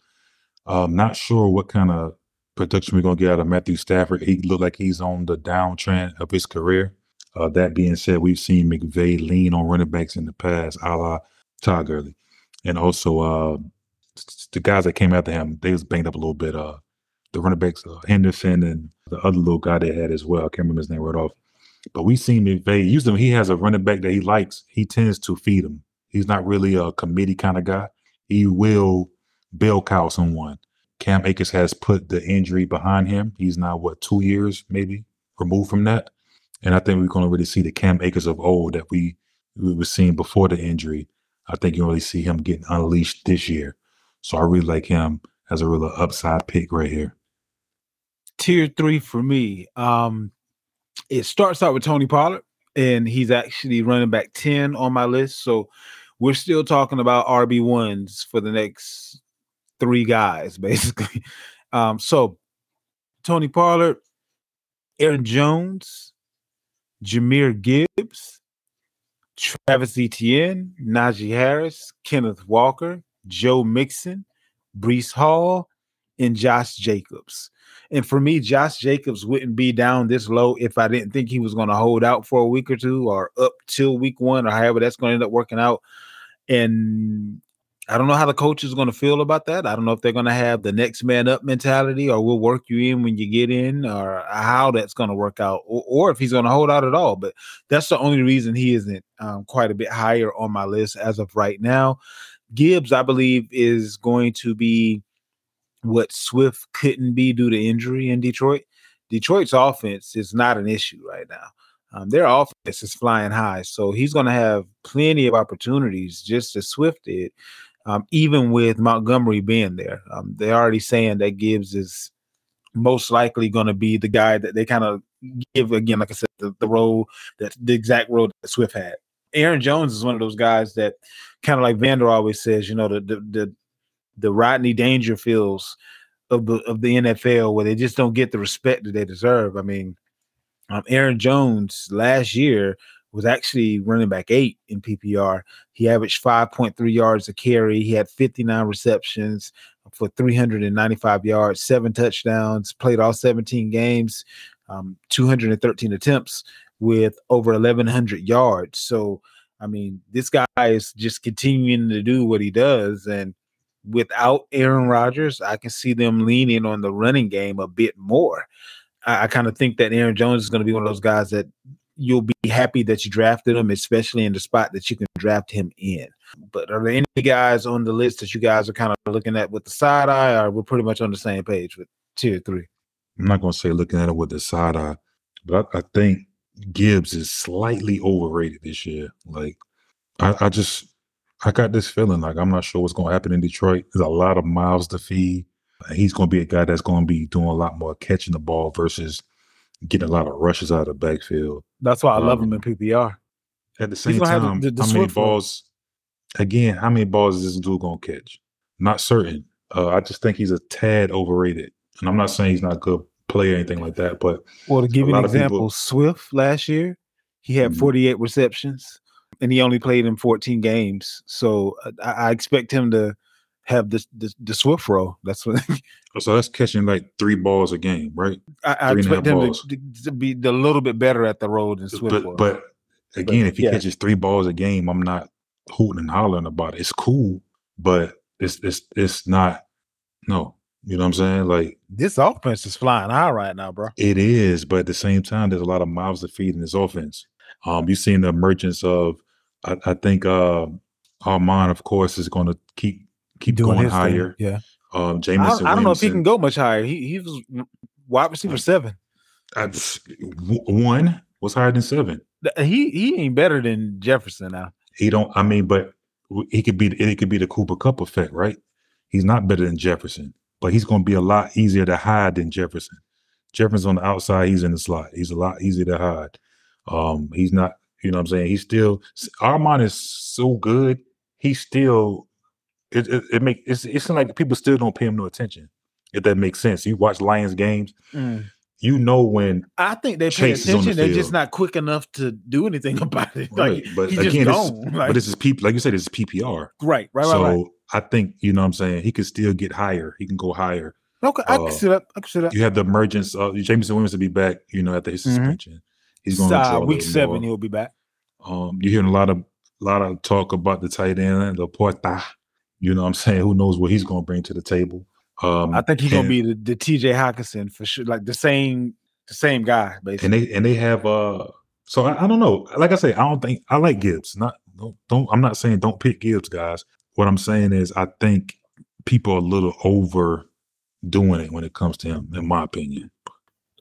Um, not sure what kind of production we're gonna get out of Matthew Stafford. He looked like he's on the downtrend of his career. Uh, that being said, we've seen McVay lean on running backs in the past, a la Todd Gurley, and also uh, the guys that came after him. They was banged up a little bit. Uh, the running backs, uh, Henderson and the other little guy they had as well. I can't remember his name right off. But we've seen McVay use him. He has a running back that he likes. He tends to feed him. He's not really a committee kind of guy. He will bell cow someone. Cam Akers has put the injury behind him. He's now what two years maybe removed from that, and I think we're going to really see the Cam Akers of old that we we were seeing before the injury. I think you really see him getting unleashed this year. So I really like him as a real upside pick right here. Tier three for me. Um, it starts out with Tony Pollard, and he's actually running back 10 on my list. So we're still talking about RB ones for the next three guys, basically. Um, so Tony Pollard, Aaron Jones, Jahmyr Gibbs, Travis Etienne, Najee Harris, Kenneth Walker, Joe Mixon, Breece Hall, and Josh Jacobs. And for me, Josh Jacobs wouldn't be down this low if I didn't think he was going to hold out for a week or two or up till week one or however that's going to end up working out. And I don't know how the coach is going to feel about that. I don't know if they're going to have the next man up mentality or we'll work you in when you get in or how that's going to work out or, or if he's going to hold out at all. But that's the only reason he isn't um, quite a bit higher on my list as of right now. Gibbs, I believe, is going to be what Swift couldn't be due to injury in Detroit. Detroit's offense is not an issue right now. Um, their offense is flying high, so he's going to have plenty of opportunities, just as Swift did. Um, even with Montgomery being there, um, they're already saying that Gibbs is most likely going to be the guy that they kind of give again, like I said, the, the role that the exact role that Swift had. Aaron Jones is one of those guys that kind of like Vander always says, you know, the the the, the Rodney Dangerfields of the of the NFL where they just don't get the respect that they deserve. I mean, um, Aaron Jones last year was actually running back eight in PPR. He averaged 5.3 yards a carry. He had 59 receptions for 395 yards, seven touchdowns, played all 17 games, um, 213 attempts with over 1,100 yards. So, I mean, this guy is just continuing to do what he does. And without Aaron Rodgers, I can see them leaning on the running game a bit more. I, I kind of think that Aaron Jones is going to be one of those guys that you'll be happy that you drafted him, especially in the spot that you can draft him in. But are there any guys on the list that you guys are kind of looking at with the side eye, or we're pretty much on the same page with tier three? I'm not going to say looking at it with the side eye, but I, I think Gibbs is slightly overrated this year. Like, I, I just, I got this feeling like I'm not sure what's going to happen in Detroit. There's a lot of miles to feed. He's going to be a guy that's going to be doing a lot more catching the ball versus getting a lot of rushes out of the backfield. That's why I love him in PPR. At the same time, the- the how many balls? Again, how many balls is this dude gonna catch? Not certain. Uh, I just think he's a tad overrated, and I'm not saying he's not a good player or anything like that. But Well, to give you an of people- example, Swift last year, he had Mhm. 48 receptions and he only played in 14 games. So uh, I, I expect him to have this, this the Swift role. That's what so that's catching like three balls a game, right? I, I and expect him to, to be a little bit better at the role than Swift. But but again, if he yeah. catches three balls a game, I'm not hooting and hollering about it. It's cool, but it's it's it's not. No, you know what I'm saying? Like this offense is flying high right now, bro. It is, but at the same time, there's a lot of mouths to feed in this offense. Um, you've seen the emergence of, I, I think, uh, Amon-Ra, of course, is going to keep keep going his thing. higher. Yeah. Um, I Jameson don't, I don't know if he can go much higher. He he was wide receiver seven. I- w- one was higher than seven. He he ain't better than Jefferson now. He don't. I mean, but he could be. It could be the Cooper Kupp effect, right? He's not better than Jefferson, but he's going to be a lot easier to hide than Jefferson. Jefferson's on the outside. He's in the slot. He's a lot easier to hide. Um, he's not. You know what I'm saying? He's still. Amon-Ra is so good. He's still. It it, it make it's it's like people still don't pay him no attention. If that makes sense. You watch Lions games, you know when I think they pay is the attention. They're just not quick enough to do anything about it. right. Like, But again, this. Like, but this is people like you said, this is PPR. right, right, so right, right. I think you know what I'm saying he could still get higher. He can go higher. Okay, I uh, can see that. I can see that. You have the emergence of Jameson Williams to be back. You know after his Mhm. suspension, he's going to Uh, week seven, more. he'll be back. Um, you're hearing a lot of a lot of talk about the tight end, LaPorta. You know what I'm saying? Who knows what he's going to bring to the table? Um, I think he's gonna be the, the TJ Hockenson for sure, like the same the same guy, basically. and they and they have uh so I, I don't know like i say i don't think i like gibbs not don't, don't i'm not saying don't pick gibbs guys what i'm saying is i think people are a little over doing it when it comes to him in my opinion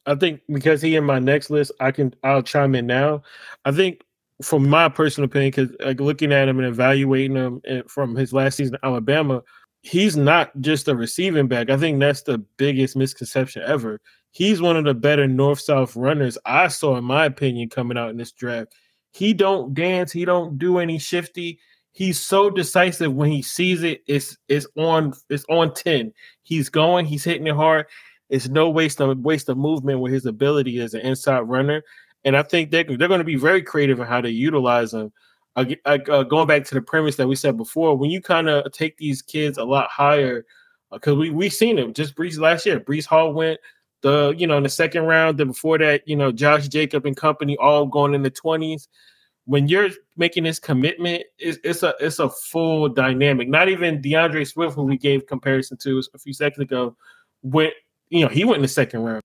I think because he in my next list, I can I'll chime in now. I think from my personal opinion, because like looking at him and evaluating him eh, from his last season at Alabama, he's not just a receiving back. I think that's the biggest misconception ever. He's one of the better north south runners I saw, in my opinion, coming out in this draft. He don't dance. He don't do any shifty. He's so decisive when he sees it. It's it's on it's on ten. He's going. He's hitting it hard. It's no waste of waste of movement with his ability as an inside runner. And I think they're, they're going to be very creative in how they utilize him. Uh, uh, going back to the premise that we said before, when you kind of take these kids a lot higher, because uh, we we seen it just Breece last year. Breece Hall went the you know in the second round. Then before that, you know Josh Jacob and company all going in the twenties. When you're making this commitment, it's, it's a it's a full dynamic. Not even D'Andre Swift, who we gave comparison to a few seconds ago, went you know he went in the second round.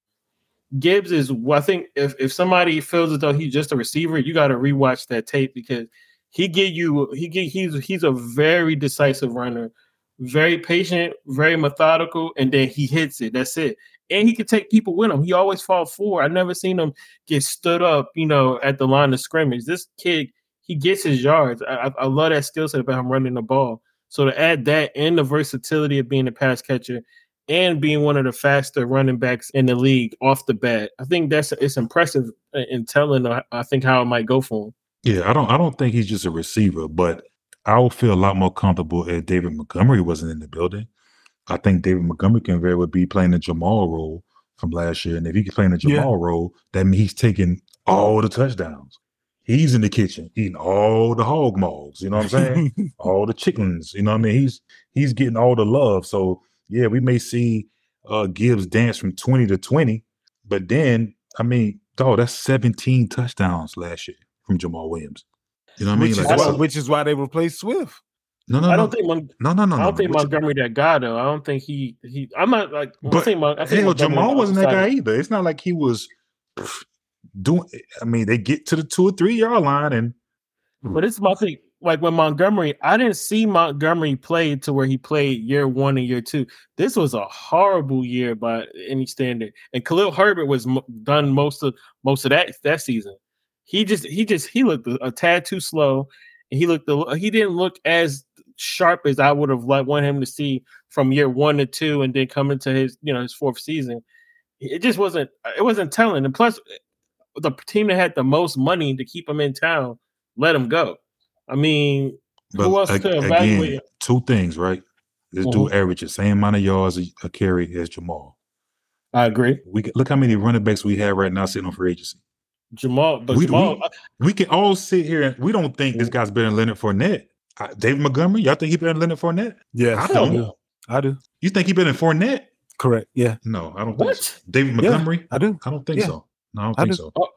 Gibbs is I think if if somebody feels as though he's just a receiver, you got to rewatch that tape because he get you he get he's he's a very decisive runner, very patient, very methodical, and then he hits it. That's it and he can take people with him. He always fought forward. I never seen him get stood up, you know, at the line of scrimmage. This kid, he gets his yards. I, I love that skill set about him running the ball. So to add that and the versatility of being a pass catcher and being one of the faster running backs in the league off the bat, I think that's it's impressive in telling. Uh, I think how it might go for him. Yeah, I don't. I don't think he's just a receiver, but I would feel a lot more comfortable if David Montgomery wasn't in the building. I think David Montgomery can very well be playing the Jamaal role from last year. And if he can play in the Jamaal yeah. role, that means he's taking all the touchdowns. He's in the kitchen eating all the hog maws, you know what I'm saying? all the chickens, you know what I mean? He's he's getting all the love. So yeah, we may see uh Gibbs dance from 20 to 20, but then I mean, dog, that's 17 touchdowns last year from Jamaal Williams. You know what I mean? Which, like, is, why, which is why they replaced Swift. No, no, I don't no. think Mon- no, no, no. I don't no. think Montgomery that guy though. I don't think he he. I'm not like. But I think, Mon- I think hell, Jamaal wasn't that guy either. It's not like he was doing. I mean, they get to the two or three yard line, and but it's my thing. Like when Montgomery, I didn't see Montgomery play to where he played year one and year two. This was a horrible year by any standard. And Khalil Herbert was m- done most of most of that that season. He just he just he looked a, a tad too slow. And he looked he didn't look as sharp as I would have like wanted him to see from year one to two, and then coming to his you know his fourth season. It just wasn't it wasn't telling. And plus, the team that had the most money to keep him in town let him go. I mean, but who else a- to evaluate? Again, two things, right? This mm-hmm. dude averages the same amount of yards a, a carry as Jamaal. I agree. We look how many running backs we have right now sitting on free agency. Jamaal, but we, Jamaal, we, we, can all sit here and we don't think this mm-hmm. guy's better than Leonard Fournette. David Montgomery, y'all think he better than Leonard Fournette? Yeah, I don't. I do. You think he better than Fournette? Correct. Yeah. No, I don't what? think so. David Montgomery? Yeah, I do. I don't think yeah. so. No, I don't I think do. so. Oh,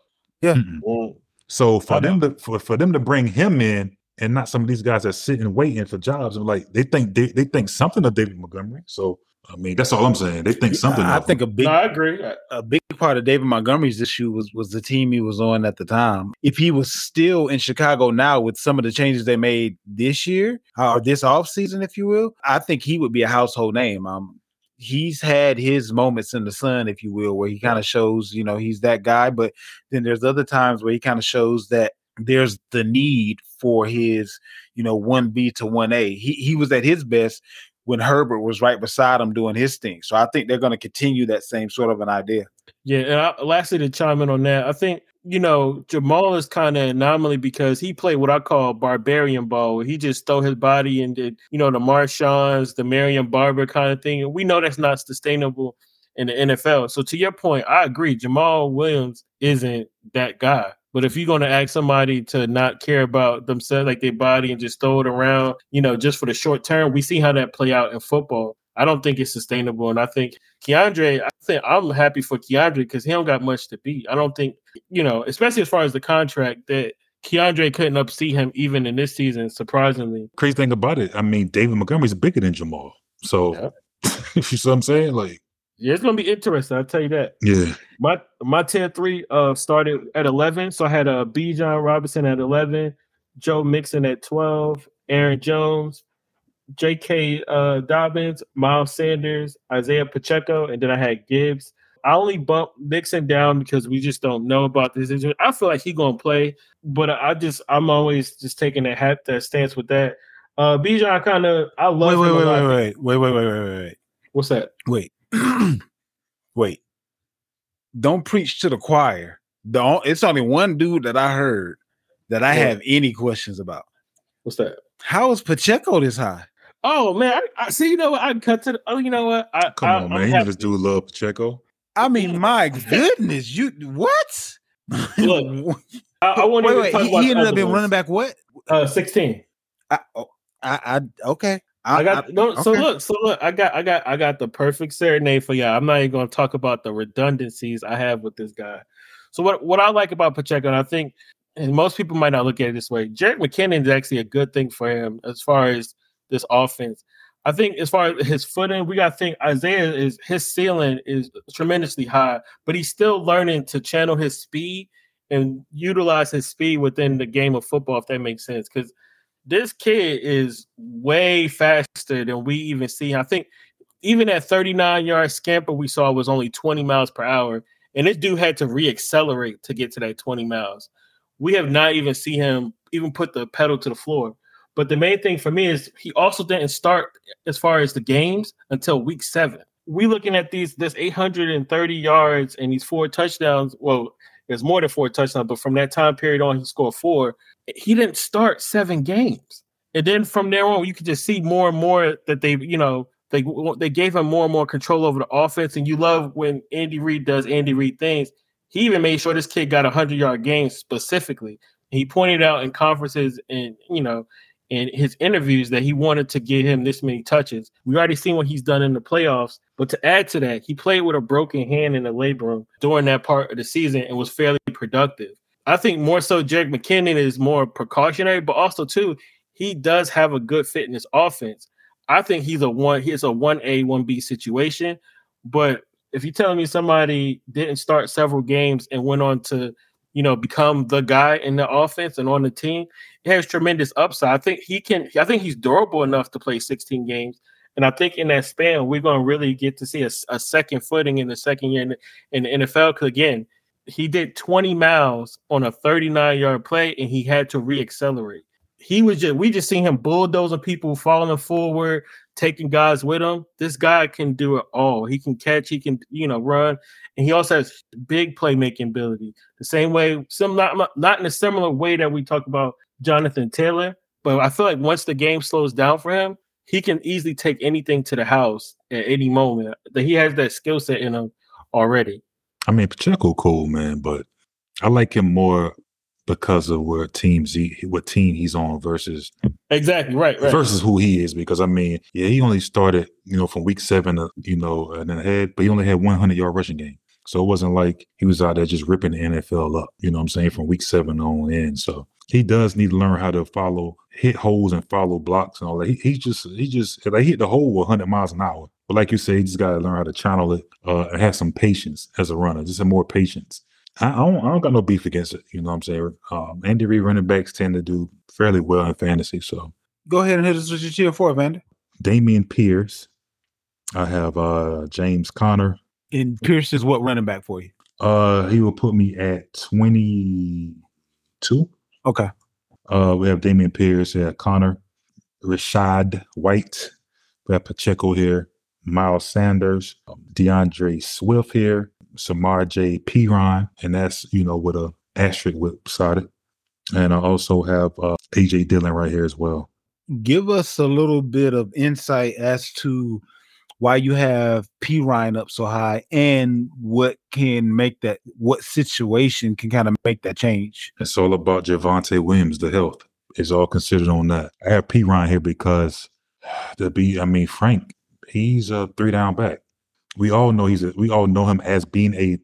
yeah. Well, so for them to for, for them to bring him in and not some of these guys that are sitting waiting for jobs, and like they think they, they think something of David Montgomery. So I mean, that's all I'm saying. They think something. I, I think a big. No, I agree. A big part of David Montgomery's issue was was the team he was on at the time. If he was still in Chicago now with some of the changes they made this year or this offseason, if you will, I think he would be a household name. Um, he's had his moments in the sun, if you will, where he kind of shows, you know, he's that guy. But then there's other times where he kind of shows that there's the need for his, you know, one B to one A. He he was at his best when Herbert was right beside him doing his thing. So I think they're going to continue that same sort of an idea. Yeah, and I, lastly to chime in on that, I think you know Jamaal is kind of anomaly because he played what I call barbarian ball. He just throw his body and did you know the Marshawns, the Marion Barber kind of thing, and we know that's not sustainable in the NFL. So to your point, I agree. Jamaal Williams isn't that guy. But if you're going to ask somebody to not care about themselves, like their body, and just throw it around, you know, just for the short term, we see how that play out in football. I don't think it's sustainable, and I think Keandre. I think I'm happy for Keandre because he don't got much to beat. I don't think you know, especially as far as the contract that Keandre couldn't upsee him even in this season. Surprisingly, crazy thing about it, I mean, David Montgomery's bigger than Jamaal. So, yeah. you see what I'm saying? Like, yeah, it's gonna be interesting. I'll tell you that. Yeah. My my tier three uh started at eleven. So I had a uh, Bijan Robinson at eleven, Joe Mixon at twelve, Aaron Jones, J.K. Uh, Dobbins, Miles Sanders, Isaiah Pacheco, and then I had Gibbs. I only bump Mixon down because we just don't know about this injury. I feel like he gonna play, but I just I'm always just taking a hat that stance with that. Uh Bijan I kind of I love wait, him wait, wait, wait, wait, wait, wait, wait, wait, wait. What's that? Wait. Wait. Don't preach to the choir. The, on- it's only one dude that I heard that I Yeah. have any questions about. What's that? How is Pacheco this high? Oh man, I, I see. You know what? I cut to. The, oh, you know what? I, Come I, on, I'm man. You know do this dude love Pacheco. I mean, my goodness, you what? Look, I, I want wait, wait. He, he ended up other being running back. What? Uh, sixteen. I, oh, I, I okay. I got no. So look, so look, I got, I got, I got the perfect serenade for y'all. I'm not even going to talk about the redundancies I have with this guy. So what, what I like about Pacheco, and I think, and most people might not look at it this way, Jerick McKinnon is actually a good thing for him as far as this offense. I think as far as his footing, we got to think Isaiah is his ceiling is tremendously high, but he's still learning to channel his speed and utilize his speed within the game of football, if that makes sense. Because this kid is way faster than we even see. I think even that 39 yard scamper we saw was only 20 miles per hour, and this dude had to reaccelerate to get to that 20 miles. We have not even seen him even put the pedal to the floor. But the main thing for me is he also didn't start as far as the games until week seven. We looking at these this 830 yards and these four touchdowns. Well, there's more than four touchdowns, but from that time period on, he scored four. He didn't start seven games, and then from there on, you could just see more and more that they, you know, they they gave him more and more control over the offense. And you love when Andy Reid does Andy Reid things. He even made sure this kid got a hundred yard game specifically. He pointed out in conferences and you know in his interviews that he wanted to get him this many touches. We already seen what he's done in the playoffs, but to add to that, he played with a broken hand in the labor room during that part of the season and was fairly productive. I think more so Jake McKinnon is more precautionary, but also too, he does have a good fit in his offense. I think he's a one, he's a one A, one B situation. But if you're telling me somebody didn't start several games and went on to, you know, become the guy in the offense and on the team, has tremendous upside. I think he can. I think he's durable enough to play 16 games, and I think in that span we're going to really get to see a, a second footing in the second year in the, in the NFL. Because again, he did 20 miles on a 39 yard play, and he had to reaccelerate. He was just we just seen him bulldozing people, falling forward, taking guys with him. This guy can do it all. He can catch, he can you know run, and he also has big playmaking ability. The same way, some not not in a similar way that we talk about Jonathan Taylor, but I feel like once the game slows down for him, he can easily take anything to the house at any moment. That he has that skill set in him already. I mean, Pacheco cool, man, but I like him more because of where teams he what team he's on versus Exactly right, right. versus who he is. Because I mean, yeah, he only started, you know, from week seven, uh, you know, and then ahead, but he only had 100 yard rushing game. So it wasn't like he was out there just ripping the NFL up. You know what I'm saying? From week seven on in. So he does need to learn how to follow, hit holes and follow blocks and all that. He, he just, he just, like, hit the hole 100 miles an hour. But like you say, he just got to learn how to channel it uh, and have some patience as a runner, just have more patience. I, I, don't, I don't got no beef against it. You know what I'm saying? Um, Andy Reid running backs tend to do fairly well in fantasy. So Go ahead and hit us with your cheer for, Vander. Dameon Pierce. I have uh, James Conner. And Pierce is what running back for you? Uh, he will put me at 22. Okay. Uh, we have Dameon Pierce, we have Conner, Rachaad White, we have Pacheco here, Miles Sanders, um, D'Andre Swift here, Samaje Perine, and that's you know with a asterisk with beside it. And I also have uh, AJ Dillon right here as well. Give us a little bit of insight as to why you have Perine up so high and what can make that what situation can kind of make that change. It's all about Javonte Williams, the health. is all considered on that. I have Perine here because to be, I mean, Frank, he's a three down back. We all know he's a, we all know him as being a,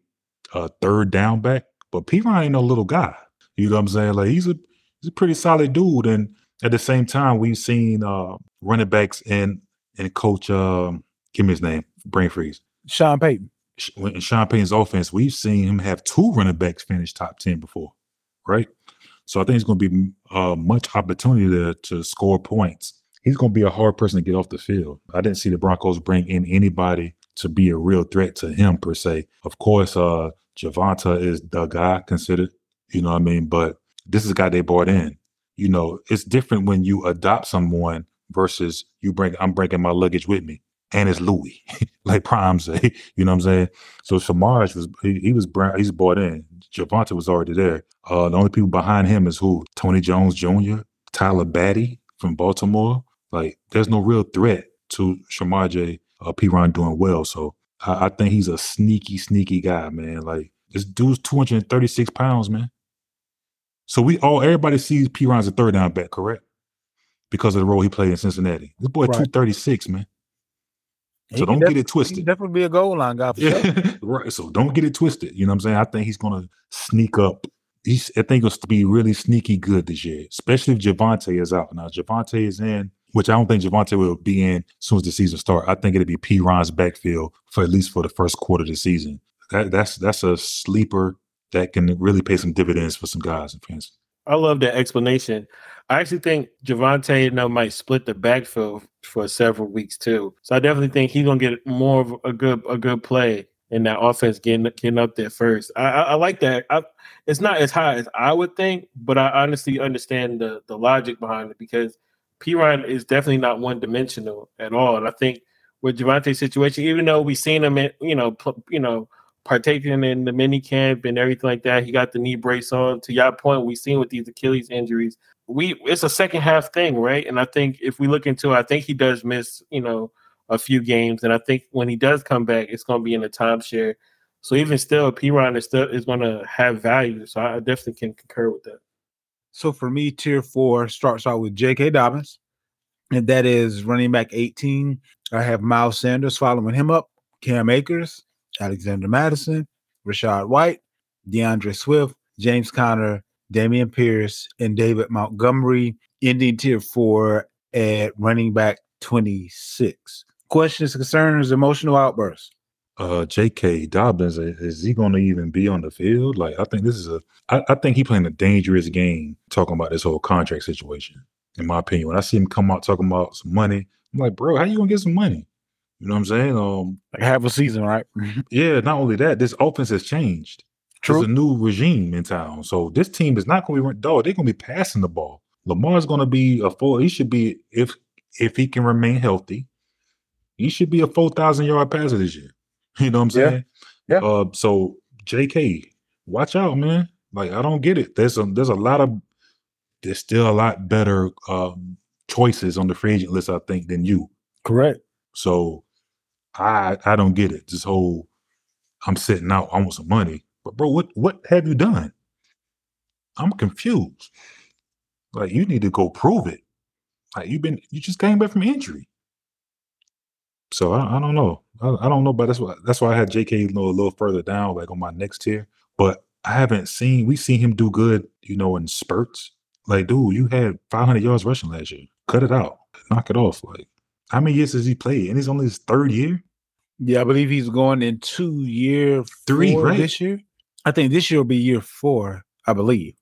a third down back, but Perine ain't no little guy. You know what I'm saying? Like he's a he's a pretty solid dude. And at the same time, we've seen uh running backs and and coach um give me his name, brain freeze. Sean Payton. In Sean Payton's offense, we've seen him have two running backs finish top 10 before, right? So I think it's going to be uh, much opportunity to, to score points. He's going to be a hard person to get off the field. I didn't see the Broncos bring in anybody to be a real threat to him per se. Of course, uh Javonte is the guy considered, you know what I mean? But this is a guy they brought in. You know, it's different when you adopt someone versus you bring I'm bringing my luggage with me. And it's Louis, like Prime say, you know what I'm saying? So Samaje was he, he was he's brought in. Javonte was already there. Uh, the only people behind him is who? Tony Jones Jr., Tyler Badie from Baltimore. Like, there's no real threat to Samaje uh, Perine doing well. So I, I, think he's a sneaky, sneaky guy, man. Like, this dude's 236 pounds, man. So we all, everybody sees Perine's a third down back, correct? Because of the role he played in Cincinnati. This boy, right. 236, man. So don't get it twisted. definitely be a goal line guy. yeah. right. So don't get it twisted. You know what I'm saying? I think he's gonna sneak up. He's I think it's to be really sneaky good this year, especially if Javonte is out. Now Javonte is in, which I don't think Javonte will be in as soon as the season starts. I think it'll be Perine's backfield for at least for the first quarter of the season. That, that's that's a sleeper that can really pay some dividends for some guys and fans. I love that explanation. I actually think Javonte you know, might split the backfield for several weeks too. So I definitely think he's gonna get more of a good a good play in that offense getting getting up there first. I, I, I like that. I, it's not as high as I would think, but I honestly understand the the logic behind it because Perine is definitely not one dimensional at all. And I think with Javonte's situation, even though we've seen him, you know, pl- you know, partaking in the mini camp and everything like that, he got the knee brace on. To your point, we've seen with these Achilles injuries, we it's a second half thing, right? And I think if we look into, it, I think he does miss, you know, a few games, and I think when he does come back, it's going to be in a timeshare. So even still, Perine is still is going to have value. So I definitely can concur with that. So for me, tier four starts out with J.K. Dobbins, and that is running back 18. I have Miles Sanders following him up, Cam Akers, Alexander Mattison, Rachaad White, D'Andre Swift, James Conner, Dameon Pierce, and David Montgomery, ending tier four at running back 26. Questions, concerns, emotional outbursts? Uh, J.K. Dobbins is he going to even be on the field? Like, I think this is a. I, I think he playing a dangerous game. Talking about this whole contract situation, in my opinion, when I see him come out talking about some money, I'm like, bro, how you gonna get some money? You know what I'm saying? Um, like half a season, right? yeah. Not only that, this offense has changed. True. There's a new regime in town. So this team is not going to be dog. They're going to be passing the ball. Lamar's going to be a full. He should be if if he can remain healthy. He should be a four thousand yard passer this year. You know what I'm saying? Yeah. yeah. Uh, so J.K. Watch out, man. Like I don't get it. There's a there's a lot of there's still a lot better um, choices on the free agent list, I think, than you. Correct. So I I don't get it. This whole I'm sitting out. I want some money. But bro, what what have you done? I'm confused. Like you need to go prove it. Like you've been you just came back from injury. So I, I don't know. I, I, don't know, but that's why that's why I had JK you know, a little further down, like on my next tier. But I haven't seen we seen him do good, you know, in spurts. Like, dude, you had 500 yards rushing last year. Cut it out, knock it off. Like, how many years has he played? And he's only his third year. Yeah, I believe he's going into year three right? this year. I think this year will be year four, I believe.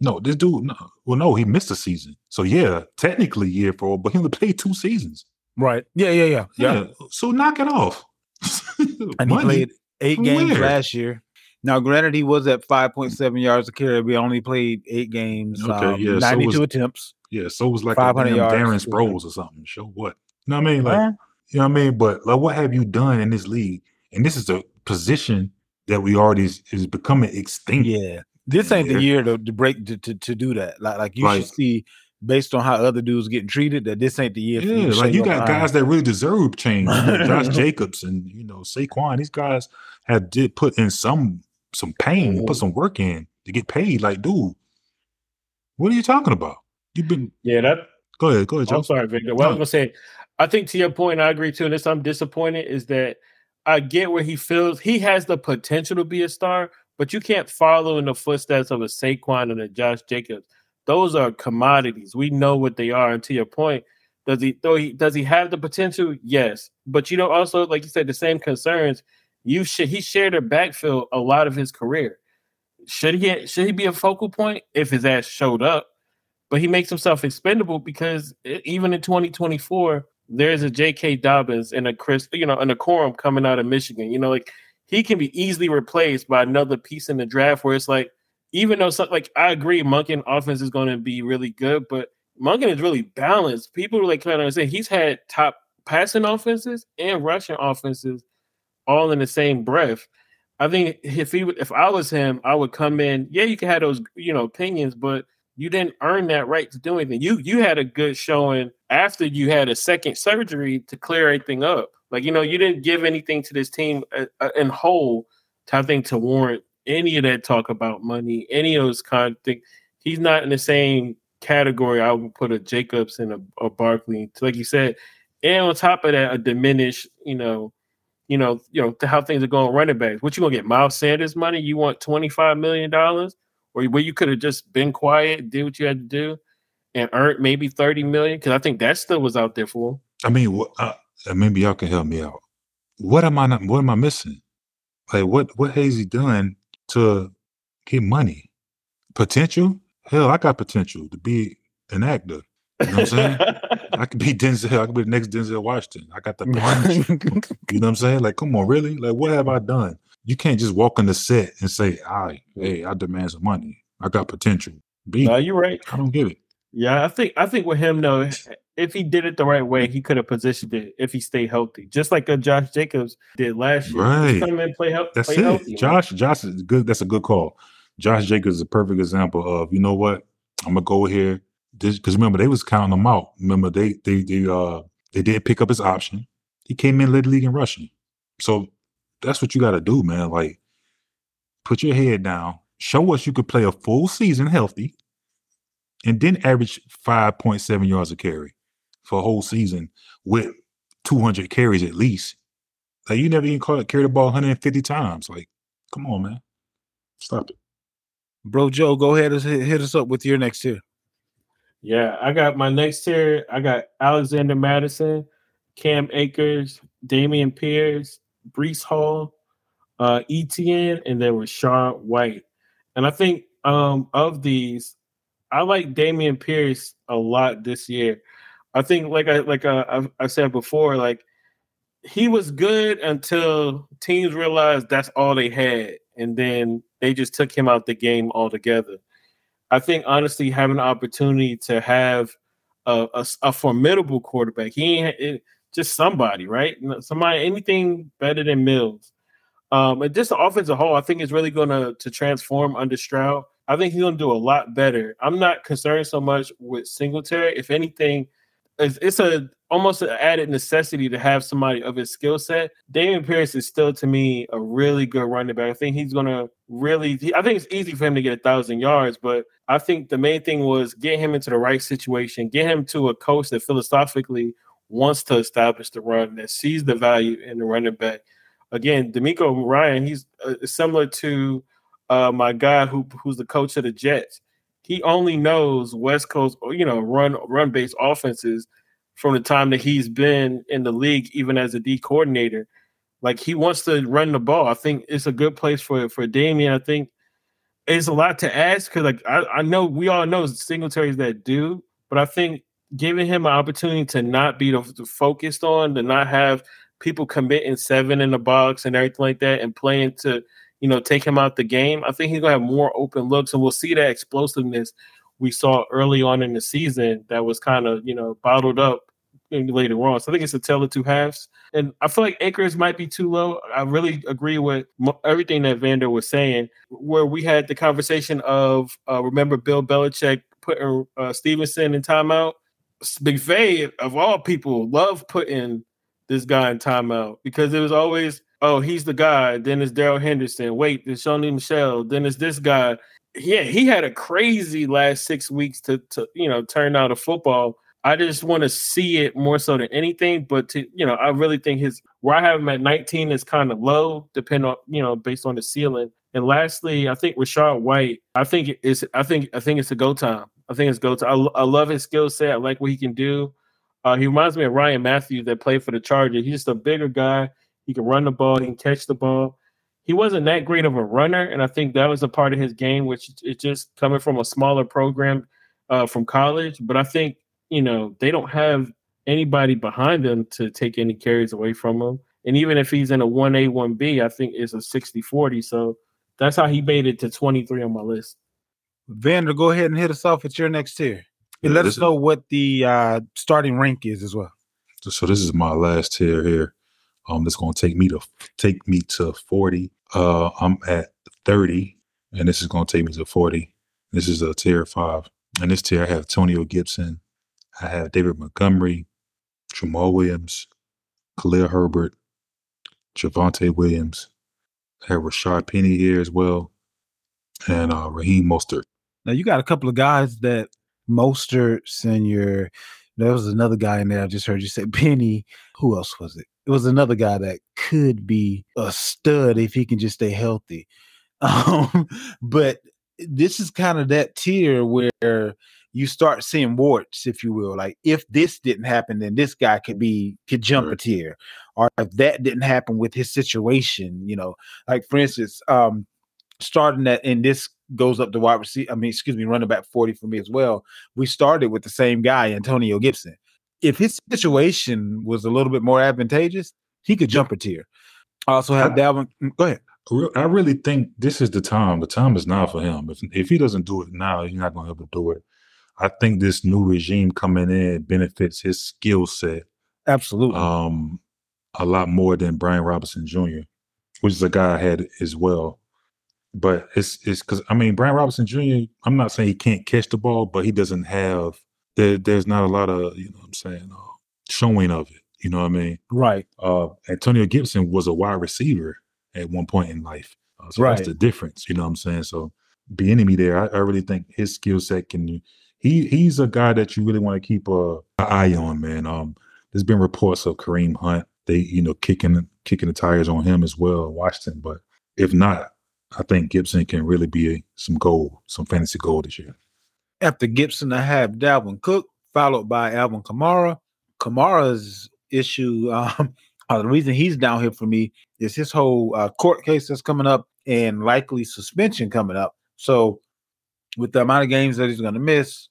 No, this dude, no. well, no, he missed a season. So yeah, technically year four, but he only played two seasons. Right. Yeah, yeah, yeah. Yeah. yeah. So knock it off. and he played eight games where? last year. Now, granted, he was at 5.7 yards a carry. We only played eight games, okay, um, yeah, 92 so was, attempts. Yeah, so it was like 500 yards. Darren Sproles or something. Show what? You know what I mean? Like, uh, you know what I mean? But like, what have you done in this league? And this is a position that we already is, is becoming extinct. Yeah, this ain't the year to, to break to, to, to do that. Like like you should see based on how other dudes getting treated that this ain't the year. Yeah, you like you got guys that really deserve change. You Josh Jacobs and you know Saquon. These guys have did put in some some pain, put some work in to get paid. Like, dude, what are you talking about? You've been yeah. That go ahead, go ahead. Joe. I'm sorry, Victor. Well, no. I was gonna say, I think to your point, I agree too. And this I'm disappointed is that I get where he feels he has the potential to be a star, but you can't follow in the footsteps of a Saquon and a Josh Jacobs. Those are commodities. We know what they are. And to your point, does he though he does he have the potential? Yes. But you know, also, like you said, the same concerns. You should he shared a backfield a lot of his career. Should he should he be a focal point if his ass showed up? But he makes himself expendable because even in 2024, there's a J.K. Dobbins and a Chris, you know, and a Corum coming out of Michigan. You know, like he can be easily replaced by another piece in the draft where it's like, even though like I agree, Monken offense is going to be really good, but Monken is really balanced. People like kind of understand he's had top passing offenses and rushing offenses all in the same breath. I think if he would, if I was him, I would come in. Yeah, you can have those, you know, opinions, but you didn't earn that right to do anything. You you had a good showing after you had a second surgery to clear everything up. Like you know, you didn't give anything to this team uh, uh, in whole. I think to warrant any of that talk about money, any of those kind of things. He's not in the same category. I would put a Jacobs and a, a Barkley. Like you said, and on top of that, a diminished, you know, you know, you know, to how things are going running backs. What you gonna get? Miles Sanders money? You want twenty five million dollars, or where you could have just been quiet, did what you had to do, and earned maybe thirty million? Because I think that still was out there for. I mean, uh, maybe y'all can help me out. What am I not? What am I missing? Like, what what has he done to get money? Potential? Hell, I got potential to be an actor. You know what I'm saying? I could be Denzel. I could be the next Denzel Washington. I got the potential. you know what I'm saying? Like, come on, really? Like, what have I done? You can't just walk on the set and say, "I, hey, I demand some money. I got potential." Be, no, you're right. I don't get it. Yeah, I think I think with him though, if he did it the right way, he could have positioned it if he stayed healthy, just like a Josh Jacobs did last year. Right. come in, play, help, That's play it. healthy. Josh, man. Josh is good. That's a good call. Josh Jacobs is a perfect example of you know what I'm gonna go here because remember they was counting him out. Remember they they they uh they did pick up his option. He came in led the league in rushing. So that's what you got to do, man. Like put your head down, show us you could play a full season healthy, and then average five point seven yards a carry for a whole season with 200 carries at least. Like you never even caught it, carry the ball 150 times. Like, come on, man, stop it. Bro, Joe, go ahead and hit us up with your next tier. Yeah, I got my next tier. I got Alexander Mattison, Cam Akers, Dameon Pierce, Breece Hall, uh, Etienne, and then Rachaad White. And I think um, of these, I like Dameon Pierce a lot this year. I think, like I like uh, I, I said before, like he was good until teams realized that's all they had, and then they just took him out the game altogether. I think honestly, having an opportunity to have a, a, a formidable quarterback, he ain't it, just somebody, right? Somebody, anything better than Mills. Um, and just the offense as a whole, I think is really going to to transform under Stroud. I think he's going to do a lot better. I'm not concerned so much with Singletary. If anything, it's, it's a almost an added necessity to have somebody of his skill set. Dameon Pierce is still to me a really good running back. I think he's gonna really. I think it's easy for him to get a thousand yards, but I think the main thing was get him into the right situation, get him to a coach that philosophically wants to establish the run, that sees the value in the running back. Again, DeMeco Ryan, he's uh, similar to uh, my guy who who's the coach of the Jets. He only knows West Coast, you know, run run based offenses from the time that he's been in the league, even as a D coordinator. Like he wants to run the ball. I think it's a good place for for Dameon. I think it's a lot to ask because like I, I know we all know Singletary's that do, but I think giving him an opportunity to not be the, the focused on, to not have people committing seven in the box and everything like that, and playing to you know take him out the game. I think he's gonna have more open looks, and we'll see that explosiveness we saw early on in the season that was kind of you know bottled up later on. So I think it's a tell of two halves. And I feel like Akers might be too low. I really agree with everything that Vander was saying, where we had the conversation of uh, remember Bill Belichick putting uh, Stevenson in timeout. McVay, of all people, loved putting this guy in timeout because it was always, oh, he's the guy. Then it's Darrell Henderson. Wait, it's Sony Michel. Then it's this guy. Yeah, he had a crazy last six weeks to, to you know turn out a football I just want to see it more so than anything. But to you know, I really think his where I have him at 19 is kind of low, depending on you know, based on the ceiling. And lastly, I think Rachaad White, I think it's I think I think it's a go time. I think it's go time. I, I love his skill set. I like what he can do. Uh, he reminds me of Ryan Mathews that played for the Chargers. He's just a bigger guy. He can run the ball. He can catch the ball. He wasn't that great of a runner, and I think that was a part of his game, which is just coming from a smaller program uh, from college. But I think you know, they don't have anybody behind him to take any carries away from him. And even if he's in a 1A, 1B, I think it's a 60 40. So that's how he made it to 23 on my list. Vander, go ahead and hit us off at your next tier. And let us know what the uh, starting rank is as well. So this is my last tier here. Um, that's gonna take me to take me to 40. Uh, I'm at 30, and this is gonna take me to 40. This is a tier five. And this tier I have Antonio Gibson, I have David Montgomery, Jamaal Williams, Khalil Herbert, Javonte Williams. I have Rashaad Penny here as well, and uh, Raheem Mostert. Now you got a couple of guys that Mostert, Senior. There was another guy in there. I just heard you say Penny. Who else was it? It was another guy that could be a stud if he can just stay healthy. Um, but this is kind of that tier where you start seeing warts, if you will. Like if this didn't happen, then this guy could be could jump right. a tier. Or if that didn't happen with his situation, you know, like for instance, um, starting that and this goes up to wide receiver. I mean, excuse me, running back 40 for me as well. We started with the same guy, Antonio Gibson. If his situation was a little bit more advantageous, he could jump a tier. Also have Dalvin. Mm, go ahead. I really think this is the time. The time is now for him. If if he doesn't do it now, he's not going to be able to do it. I think this new regime coming in benefits his skill set. Absolutely. Um, a lot more than Brian Robinson Jr., which is a guy I had as well. But it's it's because I mean Brian Robinson Jr. I'm not saying he can't catch the ball, but he doesn't have there. There's not a lot of you know what I'm saying uh, showing of it. You know what I mean? Right. Uh, Antonio Gibson was a wide receiver at one point in life. Uh, so right. that's the difference. You know what I'm saying? So Bieniemy there, I, I really think his skill set can. He he's a guy that you really want to keep a, an eye on, man. Um, there's been reports of Kareem Hunt. They you know kicking kicking the tires on him as well in Washington. But if not, I think Gibson can really be a, some gold, some fantasy gold this year. After Gibson, I have Dalvin Cook, followed by Alvin Kamara. Kamara's issue, um, uh, the reason he's down here for me is his whole uh, court case that's coming up and likely suspension coming up. So, with the amount of games that he's going to miss,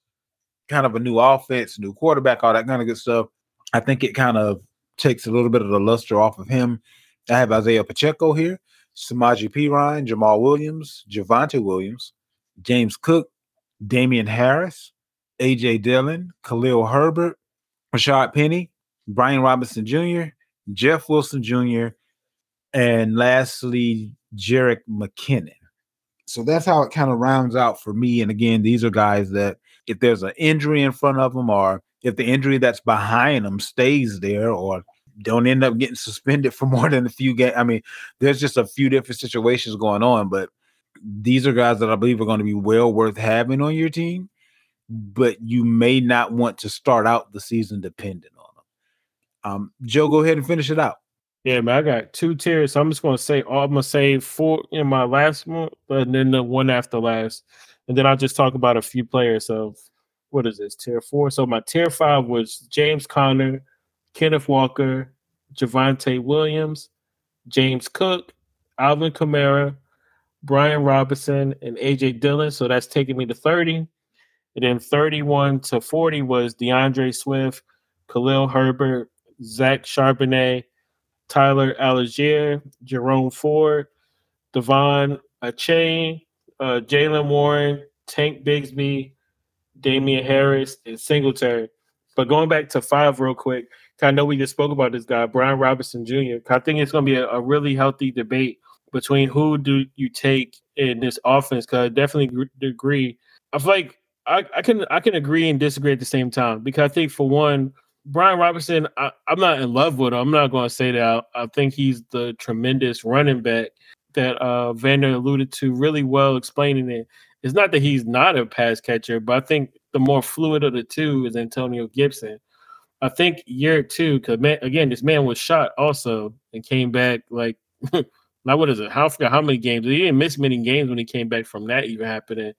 kind of a new offense, new quarterback, all that kind of good stuff, I think it kind of takes a little bit of the luster off of him. I have Isaiah Pacheco here. Samaje Perine, Jamaal Williams, Javonte Williams, James Cook, Damien Harris, AJ Dillon, Khalil Herbert, Rashaad Penny, Brian Robinson Jr., Jeff Wilson Jr., and lastly, Jerick McKinnon. So that's how it kind of rounds out for me. And again, these are guys that if there's an injury in front of them, or if the injury that's behind them stays there, or don't end up getting suspended for more than a few games. I mean, there's just a few different situations going on, but these are guys that I believe are going to be well worth having on your team, but you may not want to start out the season dependent on them. Um, Joe, go ahead and finish it out. Yeah, man, I got two tiers. So I'm just going to say, oh, I'm going to say four in my last one, but then the one after last. And then I'll just talk about a few players. of what is this, tier four? So, my tier five was James Conner, Kenneth Walker, Javonte Williams, James Cook, Alvin Kamara, Brian Robinson, and AJ Dillon. So that's taking me to 30. And then 31 to 40 was D'Andre Swift, Khalil Herbert, Zach Charbonnet, Tyler Allgeier, Jerome Ford, De'Von Achane, uh, Jaylen Warren, Tank Bigsby, Damien Harris, and Singletary. But going back to five real quick, I know we just spoke about this guy, Brian Robinson Jr. I think it's going to be a, a, really healthy debate between who do you take in this offense. Because I definitely agree. I feel like I, I, can I can agree and disagree at the same time because I think for one, Brian Robinson, I, am not in love with him. I'm not going to say that. I, I, think he's the tremendous running back that uh, Vander alluded to really well, explaining it. It's not that he's not a pass catcher, but I think the more fluid of the two is Antonio Gibson. I think year two, because again, this man was shot also and came back like now what is it? How how many games? He didn't miss many games when he came back from that even happening.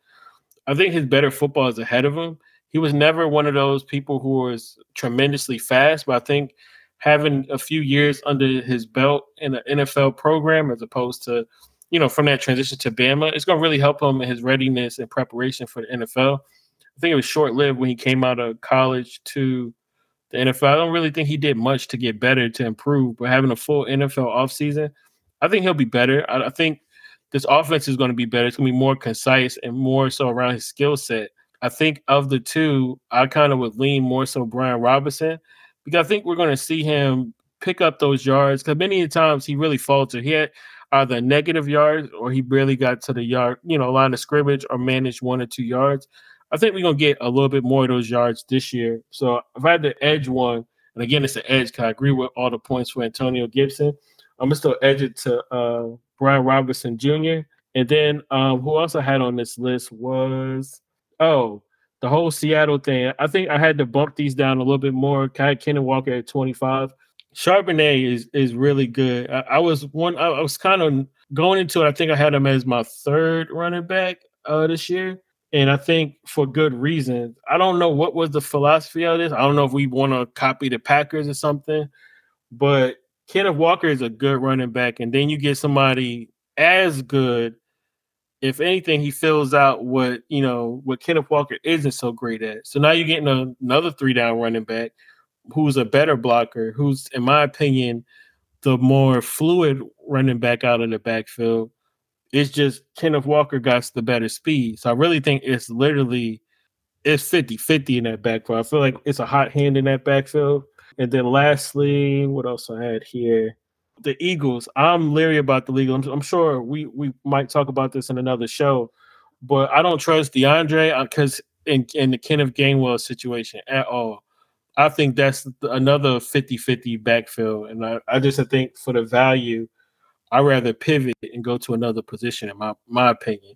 I think his better football is ahead of him. He was never one of those people who was tremendously fast, but I think having a few years under his belt in an NFL program as opposed to, you know, from that transition to Bama, it's going to really help him in his readiness and preparation for the NFL. I think it was short lived when he came out of college to the NFL. I don't really think he did much to get better to improve, but having a full NFL offseason, I think he'll be better. I, I think this offense is going to be better. It's going to be more concise and more so around his skill set. I think of the two, I kind of would lean more so Brian Robinson because I think we're going to see him pick up those yards because many times he really faltered. He had either negative yards or he barely got to the yard, you know, line of scrimmage or managed one or two yards. I think we're gonna get a little bit more of those yards this year. So if I had to edge one, and again it's an edge, I agree with all the points for Antonio Gibson. I'm gonna still edge it to uh, Brian Robinson Jr. And then um, who else I had on this list was oh the whole Seattle thing. I think I had to bump these down a little bit more. Kai Kenneth Walker at 25. Charbonnet is is really good. I, I was one. I, I was kind of going into it. I think I had him as my third running back uh, this year, and I think for good reason. I don't know what was the philosophy of this. I don't know if we want to copy the Packers or something, but Kenneth Walker is a good running back, and then you get somebody as good. If anything, he fills out what you know what Kenneth Walker isn't so great at. So now you're getting a, another three down running back who's a better blocker, who's, in my opinion, the more fluid running back out of the backfield. It's just Kenneth Walker got the better speed. So I really think it's literally it's 50-50 in that backfield. I feel like it's a hot hand in that backfield. And then lastly, what else I had here? The Eagles. I'm leery about the league. I'm, I'm sure we we might talk about this in another show, but I don't trust D'Andre because uh, in, in the Kenneth Gainwell situation at all. I think that's another 50 50 backfill. And I, I just I think for the value, i rather pivot and go to another position, in my, my opinion.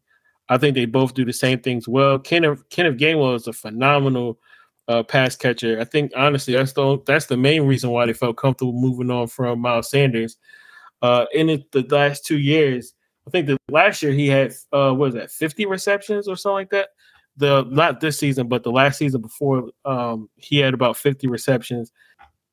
I think they both do the same things well. Kenneth, Kenneth Gainwell is a phenomenal uh, pass catcher. I think honestly that's the that's the main reason why they felt comfortable moving on from Miles Sanders. Uh, in the last two years, I think the last year he had uh, what was that 50 receptions or something like that the not this season, but the last season before, um, he had about 50 receptions.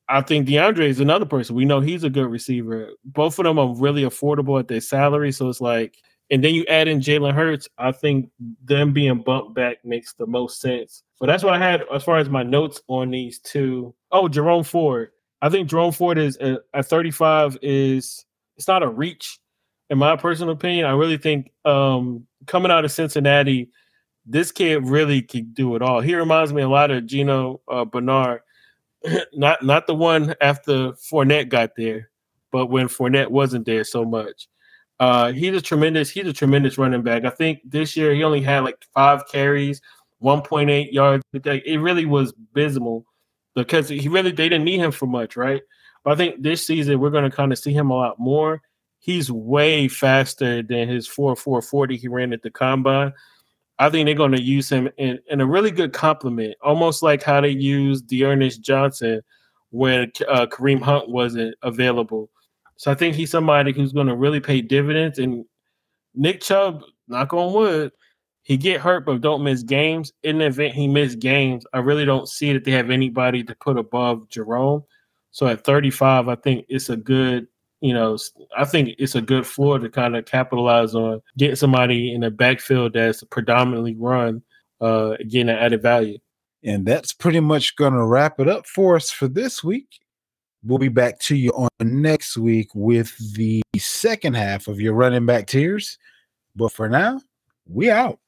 I think D'Andre is another person. We know he's a good receiver. Both of them are really affordable at their salary. So it's like, and then you add in Jalen Hurts. I think them being bumped back makes the most sense. So that's what I had as far as my notes on these two. Oh, Jerome Ford. I think Jerome Ford is uh, at 35 is it's not a reach in my personal opinion. I really think um, coming out of Cincinnati, this kid really can do it all. He reminds me a lot of Gino uh, Bernard, not not the one after Fournette got there, but when Fournette wasn't there so much. Uh, he's a tremendous he's a tremendous running back. I think this year he only had like five carries, 1.8 yards. It really was abysmal because he really they didn't need him for much, right? But I think this season we're going to kind of see him a lot more. He's way faster than his 4 4 40 he ran at the combine. I think they're going to use him in, in a really good compliment, almost like how they used D'Ernest Johnson when uh, Kareem Hunt wasn't available. So I think he's somebody who's going to really pay dividends. And Nick Chubb, knock on wood, he get hurt but don't miss games. In the event he missed games, I really don't see that they have anybody to put above Jerome. So at 35, I think it's a good you know, I think it's a good floor to kind of capitalize on, get somebody in the backfield that's predominantly run, uh, getting an added value. And that's pretty much going to wrap it up for us for this week. We'll be back to you on next week with the second half of your running back tiers. But for now, we out.